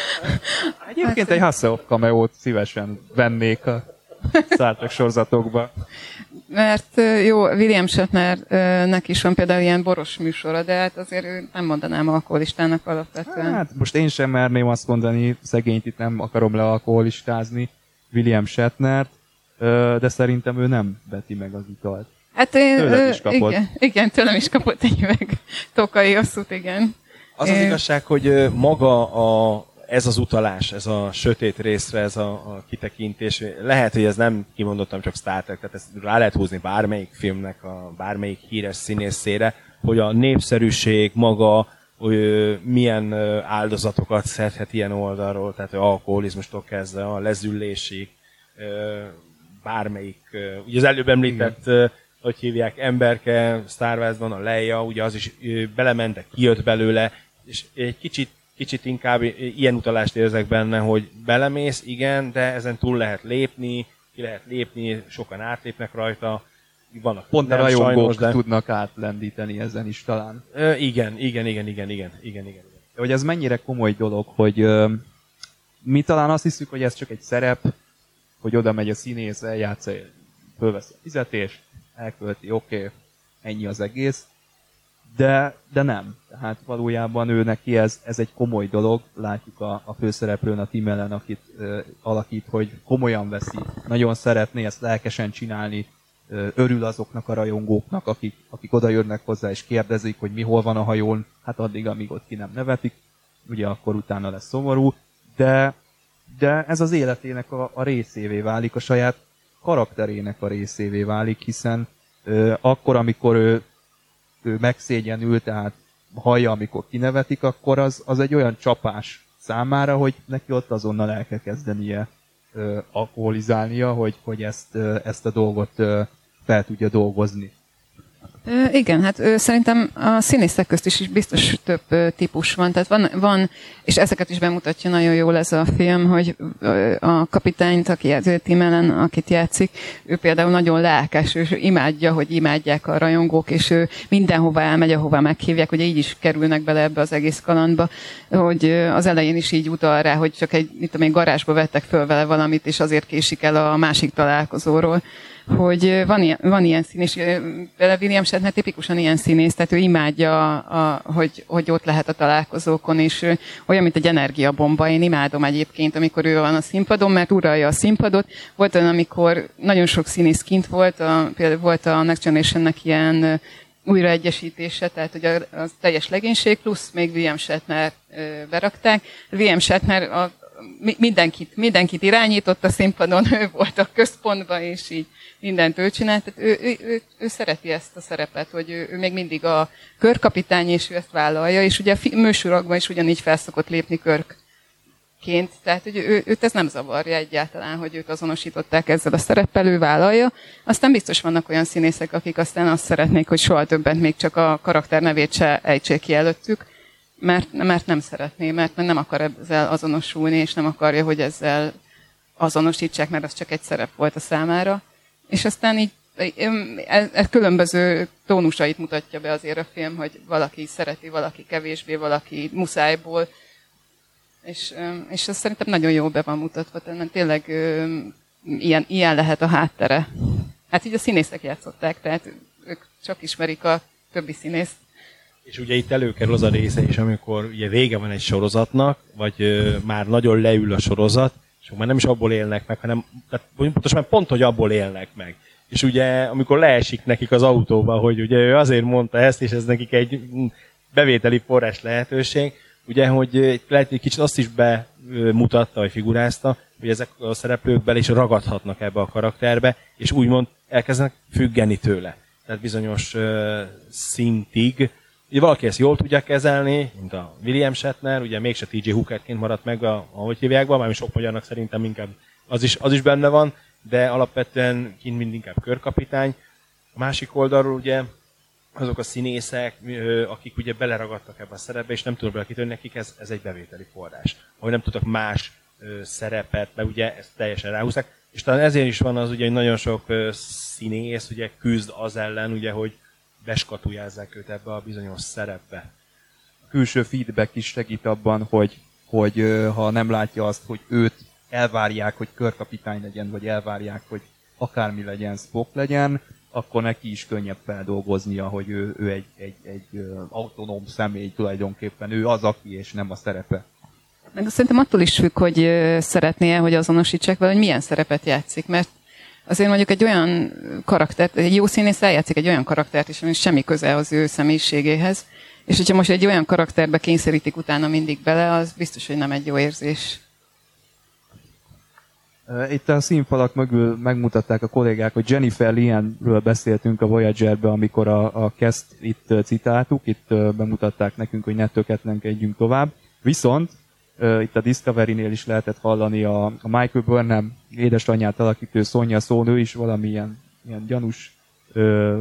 [laughs] Egyébként egy Hasselhoff cameót szívesen vennék a Star Trek sorozatokba. Mert jó, William Shatnernek is van például ilyen boros műsora, de hát azért ő nem mondanám alkoholistának alapvetően. Hát most én sem merném azt mondani, szegényt itt nem akarom le alkoholistázni William Shatnert, de szerintem ő nem veti meg az italt. Hát én, tőlem is kapott. Igen, igen, tőlem is kapott egy üveg tokai asszút, igen. Az az igazság, hogy maga a ez az utalás, ez a sötét részre, ez a, a kitekintés, lehet, hogy ez nem kimondottam csak Star Trek, tehát ezt rá lehet húzni bármelyik filmnek, a bármelyik híres színészére, hogy a népszerűség maga hogy milyen áldozatokat szedhet ilyen oldalról, tehát alkoholizmustól kezdve a lezüllésig, bármelyik, ugye az előbb említett, Igen. hogy hívják, emberke, Star Wars-ban a Leia, ugye az is belementek, kijött belőle, és egy kicsit kicsit inkább ilyen utalást érzek benne, hogy belemész, igen, de ezen túl lehet lépni, ki lehet lépni, sokan átlépnek rajta, vannak Pont nem, a rajongók sajnos, de... tudnak átlendíteni ezen is talán. Ö, igen, igen, igen, igen, igen, igen, igen. Hogy ez mennyire komoly dolog, hogy ö, mi talán azt hiszük, hogy ez csak egy szerep, hogy oda megy a színész, eljátsza, fölvesz a fizetést, elkölti, oké, okay, ennyi az egész de, de nem. Tehát valójában ő neki ez, ez egy komoly dolog. Látjuk a, a főszereplőn, a Tim Allen, akit ö, alakít, hogy komolyan veszi. Nagyon szeretné ezt lelkesen csinálni. Ö, örül azoknak a rajongóknak, akik, akik oda jönnek hozzá és kérdezik, hogy mi hol van a hajón. Hát addig, amíg ott ki nem nevetik. Ugye akkor utána lesz szomorú. De, de ez az életének a, a részévé válik, a saját karakterének a részévé válik, hiszen ö, akkor, amikor ő ő megszégyenül, tehát hallja, amikor kinevetik, akkor az, az egy olyan csapás számára, hogy neki ott azonnal el kell kezdenie alkoholizálnia, hogy, hogy ezt, ezt a dolgot fel tudja dolgozni. Igen, hát szerintem a színészek közt is, biztos több típus van. Tehát van, van, és ezeket is bemutatja nagyon jól ez a film, hogy a kapitányt, aki Tim Allen, akit játszik, ő például nagyon lelkes, ő imádja, hogy imádják a rajongók, és ő mindenhova elmegy, ahova meghívják, hogy így is kerülnek bele ebbe az egész kalandba, hogy az elején is így utal rá, hogy csak egy, mit tudom én, garázsba vettek föl vele valamit, és azért késik el a másik találkozóról hogy van ilyen, van ilyen színész, például William Shatner tipikusan ilyen színész, tehát ő imádja, a, hogy, hogy ott lehet a találkozókon, és olyan, mint egy energiabomba. Én imádom egyébként, amikor ő van a színpadon, mert uralja a színpadot. Volt olyan, amikor nagyon sok színész kint volt, a, például volt a Next Generation-nek ilyen újraegyesítése, tehát hogy a, a teljes legénység, plusz még William Shatner berakták. William Shatner a, mindenkit, mindenkit irányított a színpadon, [laughs] ő volt a központban, és így mindent ő csinált. Ő, ő, ő, ő szereti ezt a szerepet, hogy ő, ő még mindig a körkapitány, és ő ezt vállalja, és ugye a műsorokban is ugyanígy felszokott lépni körként, tehát hogy ő, őt ez nem zavarja egyáltalán, hogy őt azonosították ezzel a szereppel, ő vállalja. Aztán biztos vannak olyan színészek, akik aztán azt szeretnék, hogy soha többet még csak a karakter nevét se ejtsék ki előttük, mert, mert nem szeretné, mert nem akar ezzel azonosulni, és nem akarja, hogy ezzel azonosítsák, mert az csak egy szerep volt a számára. És aztán így ez, különböző tónusait mutatja be azért a film, hogy valaki szereti, valaki kevésbé, valaki muszájból, és, és ez szerintem nagyon jó be van mutatva, tehát tényleg ilyen, ilyen lehet a háttere. Hát így a színészek játszották, tehát ők csak ismerik a többi színészt. És ugye itt előkerül az a része is, amikor ugye vége van egy sorozatnak, vagy ö, már nagyon leül a sorozat, és már nem is abból élnek meg, hanem tehát pontosan pont, hogy abból élnek meg. És ugye, amikor leesik nekik az autóba, hogy ugye ő azért mondta ezt, és ez nekik egy bevételi forrás lehetőség, ugye, hogy lehet, hogy kicsit azt is bemutatta, vagy figurázta, hogy ezek a szereplők bele is ragadhatnak ebbe a karakterbe, és úgymond elkezdenek függeni tőle. Tehát bizonyos uh, szintig Ugye valaki ezt jól tudja kezelni, mint a William Shatner, ugye mégse TJ Hookerként maradt meg, a, ahogy hívják, már sok magyarnak szerintem inkább az is, az is benne van, de alapvetően kint mind inkább körkapitány. A másik oldalról ugye azok a színészek, akik ugye beleragadtak ebbe a szerepbe, és nem tudnak bele kitörni, nekik ez, ez egy bevételi forrás. Ahogy nem tudtak más szerepet, mert ugye ezt teljesen ráhúzták. És talán ezért is van az, ugye, hogy nagyon sok színész ugye küzd az ellen, ugye, hogy beskatujázzák őt ebbe a bizonyos szerepbe. A külső feedback is segít abban, hogy, hogy ha nem látja azt, hogy őt elvárják, hogy körkapitány legyen, vagy elvárják, hogy akármi legyen, Spock legyen, akkor neki is könnyebb feldolgoznia, hogy ő, ő egy, egy, egy autonóm személy tulajdonképpen, ő az, aki, és nem a szerepe. Meg szerintem attól is függ, hogy szeretné hogy azonosítsák vele, hogy milyen szerepet játszik, mert azért mondjuk egy olyan karaktert, egy jó színész eljátszik egy olyan karaktert is, ami semmi köze az ő személyiségéhez, és hogyha most egy olyan karakterbe kényszerítik utána mindig bele, az biztos, hogy nem egy jó érzés. Itt a színfalak mögül megmutatták a kollégák, hogy Jennifer Lianről beszéltünk a Voyager-be, amikor a, a Kest itt citáltuk, itt bemutatták nekünk, hogy ne töketlenkedjünk tovább. Viszont itt a Discovery-nél is lehetett hallani a, a Michael Burnham édesanyját alakító Sonja szónő is valamilyen ilyen gyanús ö,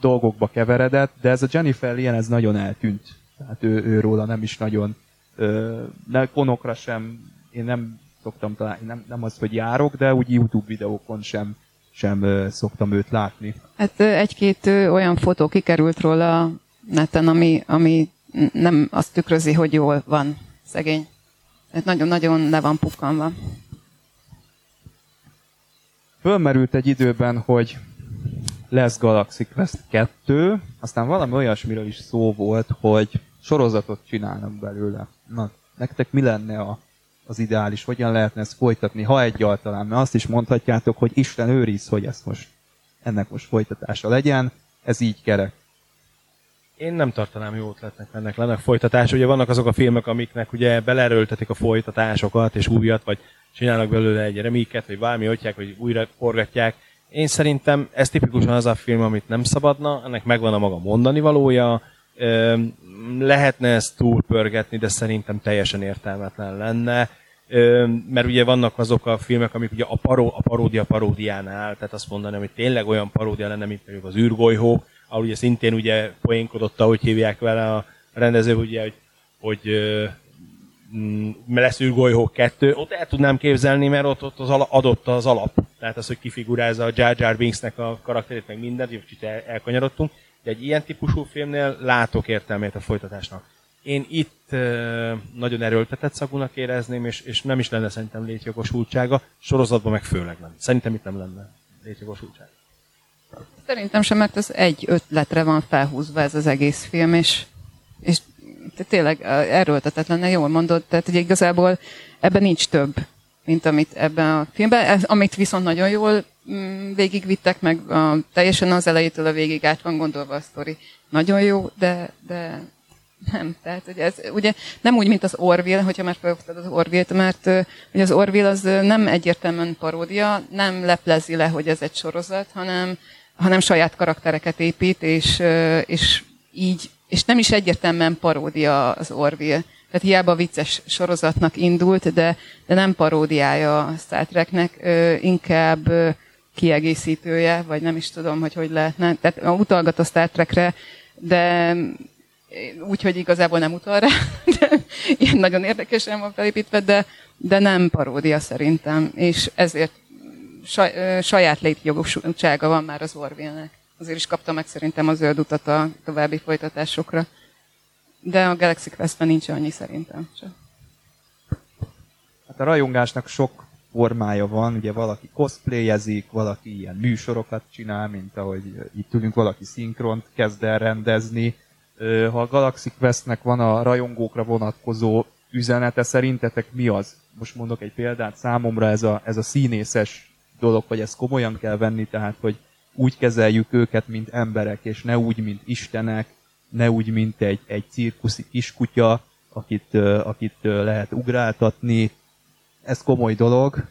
dolgokba keveredett, de ez a Jennifer ilyen ez nagyon eltűnt. Tehát ő, ő róla nem is nagyon, ö, ne konokra sem, én nem szoktam találni, nem, nem az, hogy járok, de úgy YouTube videókon sem, sem ö, szoktam őt látni. Hát egy-két olyan fotó kikerült róla neten, ami, ami nem azt tükrözi, hogy jól van szegény. Tehát nagyon-nagyon le van pukkanva. Fölmerült egy időben, hogy lesz Galaxy Quest 2, aztán valami olyasmiről is szó volt, hogy sorozatot csinálnak belőle. Na, nektek mi lenne a, az ideális? Hogyan lehetne ezt folytatni, ha egyáltalán? Mert azt is mondhatjátok, hogy Isten őriz, hogy ezt most, ennek most folytatása legyen, ez így kerek. Én nem tartanám jó ötletnek ennek lenne folytatás. Ugye vannak azok a filmek, amiknek ugye belerőltetik a folytatásokat és újat, vagy csinálnak belőle egy remiket, vagy valami olyják, hogy újra forgatják. Én szerintem ez tipikusan az a film, amit nem szabadna, ennek megvan a maga mondani valója, lehetne ezt túlpörgetni, de szerintem teljesen értelmetlen lenne. Mert ugye vannak azok a filmek, amik ugye a, paró, a paródia paródiánál, tehát azt mondani, hogy tényleg olyan paródia lenne, mint mondjuk az űrgolyhó, ahol ugye szintén ugye poénkodott, ahogy hívják vele a rendező, ugye, hogy, hogy mm, lesz űrgolyhó kettő, ott el tudnám képzelni, mert ott, ott az ala, adott az alap. Tehát az, hogy kifigurázza a Jar Jar Binksnek a karakterét, meg mindent, így kicsit el, elkanyarodtunk. De egy ilyen típusú filmnél látok értelmét a folytatásnak. Én itt nagyon erőltetett szagúnak érezném, és, és nem is lenne szerintem létjogosultsága, sorozatban meg főleg nem. Szerintem itt nem lenne létjogosultság. Szerintem sem, mert ez egy ötletre van felhúzva ez az egész film, és, és tényleg erőltetetlen, jól mondod, tehát ugye igazából ebben nincs több, mint amit ebben a filmben, ez, amit viszont nagyon jól mm, végigvittek, meg a, teljesen az elejétől a végig át van gondolva a sztori. Nagyon jó, de, de nem, tehát hogy ez ugye nem úgy, mint az Orville, hogyha már felhoztad az Orville-t, mert ugye az Orville az nem egyértelműen paródia, nem leplezi le, hogy ez egy sorozat, hanem, hanem saját karaktereket épít, és, és így, és nem is egyértelműen paródia az Orville. Tehát hiába vicces sorozatnak indult, de, de nem paródiája a Star Treknek, inkább kiegészítője, vagy nem is tudom, hogy hogy lehetne. Tehát utalgat a Star Trekre, de úgyhogy igazából nem utal rá, [laughs] de ilyen nagyon érdekesen van felépítve, de, de nem paródia szerintem, és ezért saj, saját létjogosultsága van már az Orville-nek. Azért is kapta meg szerintem a zöld utat a további folytatásokra. De a Galaxy Quest-ben nincs annyi szerintem. Csak. Hát a rajongásnak sok formája van, ugye valaki cosplayezik, valaki ilyen műsorokat csinál, mint ahogy itt ülünk, valaki szinkront kezd el rendezni, ha a Galaxy Questnek van a rajongókra vonatkozó üzenete, szerintetek mi az? Most mondok egy példát, számomra ez a, ez a színészes dolog, hogy ezt komolyan kell venni, tehát hogy úgy kezeljük őket, mint emberek, és ne úgy, mint istenek, ne úgy, mint egy, egy cirkuszi kiskutya, akit, akit lehet ugráltatni. Ez komoly dolog.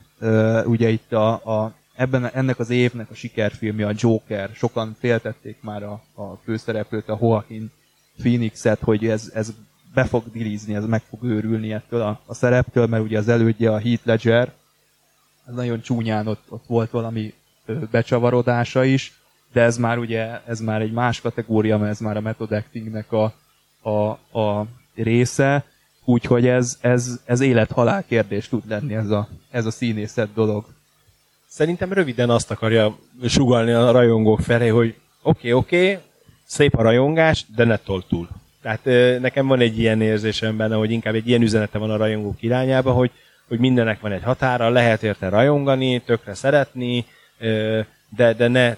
Ugye itt a, a, ebben, ennek az évnek a sikerfilmje a Joker. Sokan féltették már a, a főszereplőt, a Joaquin Phoenixet, hogy ez, ez be fog dilizni, ez meg fog őrülni ettől a, a szereptől, mert ugye az elődje a Heath Ledger, nagyon csúnyán ott, ott volt valami becsavarodása is, de ez már ugye, ez már egy más kategória, mert ez már a method actingnek a, a, a része, úgyhogy ez, ez, ez élet-halál kérdés tud lenni ez a, ez a színészet dolog. Szerintem röviden azt akarja sugalni a rajongók felé, hogy oké, okay, oké, okay, szép a rajongás, de ne túl. Tehát nekem van egy ilyen érzésem benne, hogy inkább egy ilyen üzenete van a rajongók irányába, hogy, hogy mindennek van egy határa, lehet érte rajongani, tökre szeretni, de, de ne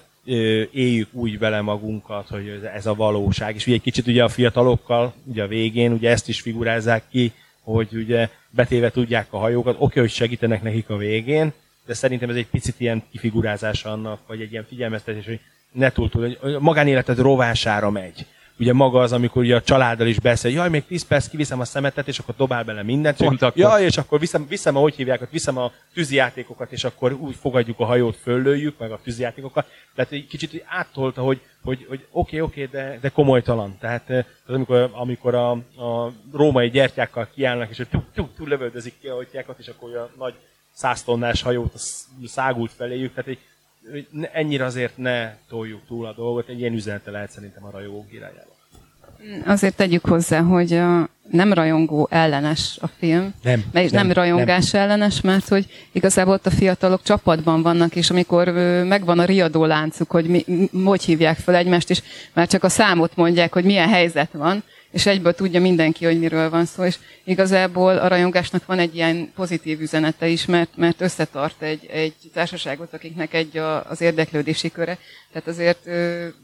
éljük úgy vele magunkat, hogy ez a valóság. És ugye egy kicsit ugye a fiatalokkal, ugye a végén, ugye ezt is figurázzák ki, hogy ugye betéve tudják a hajókat, oké, okay, hogy segítenek nekik a végén, de szerintem ez egy picit ilyen kifigurázása annak, vagy egy ilyen figyelmeztetés, hogy ne túl túl, hogy magánéleted rovására megy. Ugye maga az, amikor ugye a családdal is beszél, jaj, még 10 perc kiviszem a szemetet, és akkor dobál bele mindent. Pont akkor. Jaj, és akkor viszem, viszem, ahogy hívják, ott viszem a tűzijátékokat, és akkor úgy fogadjuk a hajót, föllőjük, meg a tűzijátékokat. Tehát egy kicsit áttolta, hogy, hogy, hogy oké, oké, de, de komolytalan. Tehát az, amikor, amikor a, a római gyertyákkal kiállnak, és hogy tuk, lövöldözik ki a gyertyákat, és akkor a nagy száztonnás hajót szágult feléjük. Tehát egy ennyire azért ne toljuk túl a dolgot, egy ilyen üzenete lehet szerintem a rajongók irányába. Azért tegyük hozzá, hogy a nem rajongó ellenes a film, nem, mert nem, nem rajongás nem. ellenes, mert hogy igazából ott a fiatalok csapatban vannak, és amikor megvan a riadó láncuk, hogy mi, hogy hívják fel egymást, és már csak a számot mondják, hogy milyen helyzet van, és egyből tudja mindenki, hogy miről van szó, és igazából a rajongásnak van egy ilyen pozitív üzenete is, mert, mert összetart egy, egy társaságot, akiknek egy a, az érdeklődési köre, tehát azért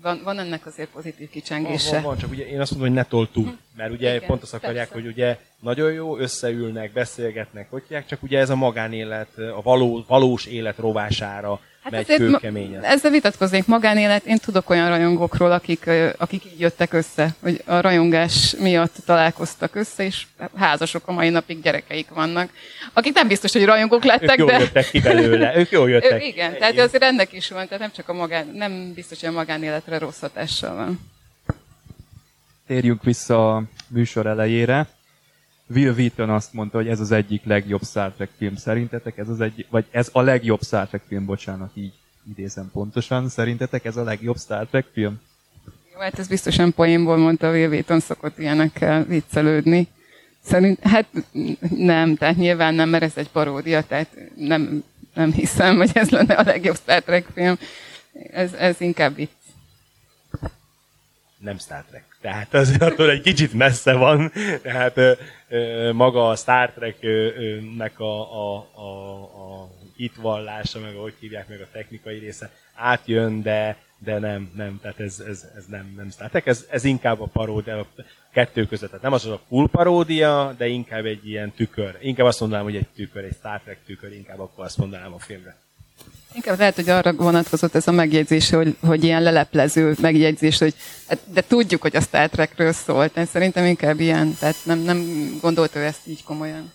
van, van ennek azért pozitív kicsengése. Van, van, van, csak ugye én azt mondom, hogy ne tol túl, hm. mert ugye Igen, pont azt akarják, persze. hogy ugye nagyon jó, összeülnek, beszélgetnek, hogy csak ugye ez a magánélet, a való, valós élet rovására hát megy kőkeményen. Ezzel vitatkoznék magánélet. Én tudok olyan rajongókról, akik, akik így jöttek össze, hogy a rajongás miatt találkoztak össze, és házasok a mai napig gyerekeik vannak. Akik nem biztos, hogy rajongók lettek, ők jól de... jöttek ki belőle, ők jól jöttek. Ő, igen, tehát azért ennek is van, tehát nem csak a magán, nem biztos, hogy a magánéletre rossz hatással van. Térjünk vissza a műsor elejére. Will Wheaton azt mondta, hogy ez az egyik legjobb Star Trek film. Szerintetek ez az egy, vagy ez a legjobb Star Trek film, bocsánat, így idézem pontosan. Szerintetek ez a legjobb Star Trek film? Jó, hát ez biztosan poénból mondta, Will Wheaton szokott ilyenekkel viccelődni. Szerint, hát nem, tehát nyilván nem, mert ez egy paródia, tehát nem, nem hiszem, hogy ez lenne a legjobb Star Trek film. Ez, ez inkább vicc. Nem Star Trek. Tehát az [laughs] attól egy kicsit messze van, tehát ö, ö, maga a Star Trek-nek a, a, a, a hitvallása, meg ahogy hívják meg a technikai része, átjön, de, de nem, nem, tehát ez, ez, ez nem, nem Star Trek, ez, ez inkább a paródia, a kettő között. Tehát nem az, az a full paródia, de inkább egy ilyen tükör. Inkább azt mondanám, hogy egy tükör, egy Star Trek tükör, inkább akkor azt mondanám a filmre. Inkább lehet, hogy arra vonatkozott ez a megjegyzés, hogy, hogy ilyen leleplező megjegyzés, hogy hát, de tudjuk, hogy a Star Trekről szólt. Én szerintem inkább ilyen, tehát nem, nem gondolta ő ezt így komolyan.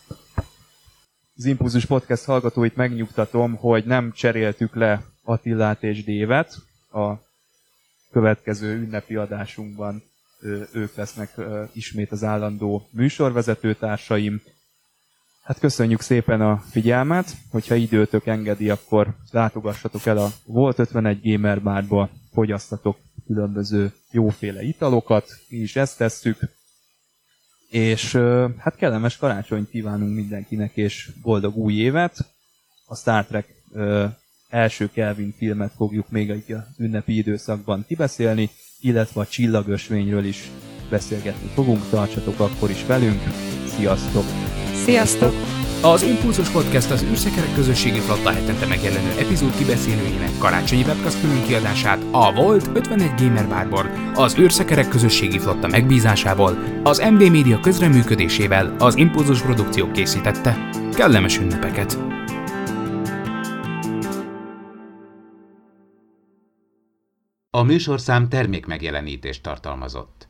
Az Impulzus Podcast hallgatóit megnyugtatom, hogy nem cseréltük le Attillát és Dévet. A következő ünnepi adásunkban ők lesznek ismét az állandó műsorvezető társaim. Hát köszönjük szépen a figyelmet, hogyha időtök engedi, akkor látogassatok el a Volt 51 Gamer Barba, fogyasztatok különböző jóféle italokat, mi is ezt tesszük, és hát kellemes karácsonyt kívánunk mindenkinek, és boldog új évet. A Star Trek első Kelvin filmet fogjuk még egy ünnepi időszakban kibeszélni, illetve a csillagösvényről is beszélgetni fogunk. Tartsatok akkor is velünk. Sziasztok! Sziasztok! Az Impulzus Podcast az űrszekerek közösségi flotta hetente megjelenő epizód kibeszélőjének karácsonyi webcast külön kiadását a Volt 51 Gamer Barból, az űrszekerek közösségi flotta megbízásából, az MB Media közreműködésével az Impulzus Produkció készítette. Kellemes ünnepeket! A műsorszám termék megjelenítést tartalmazott.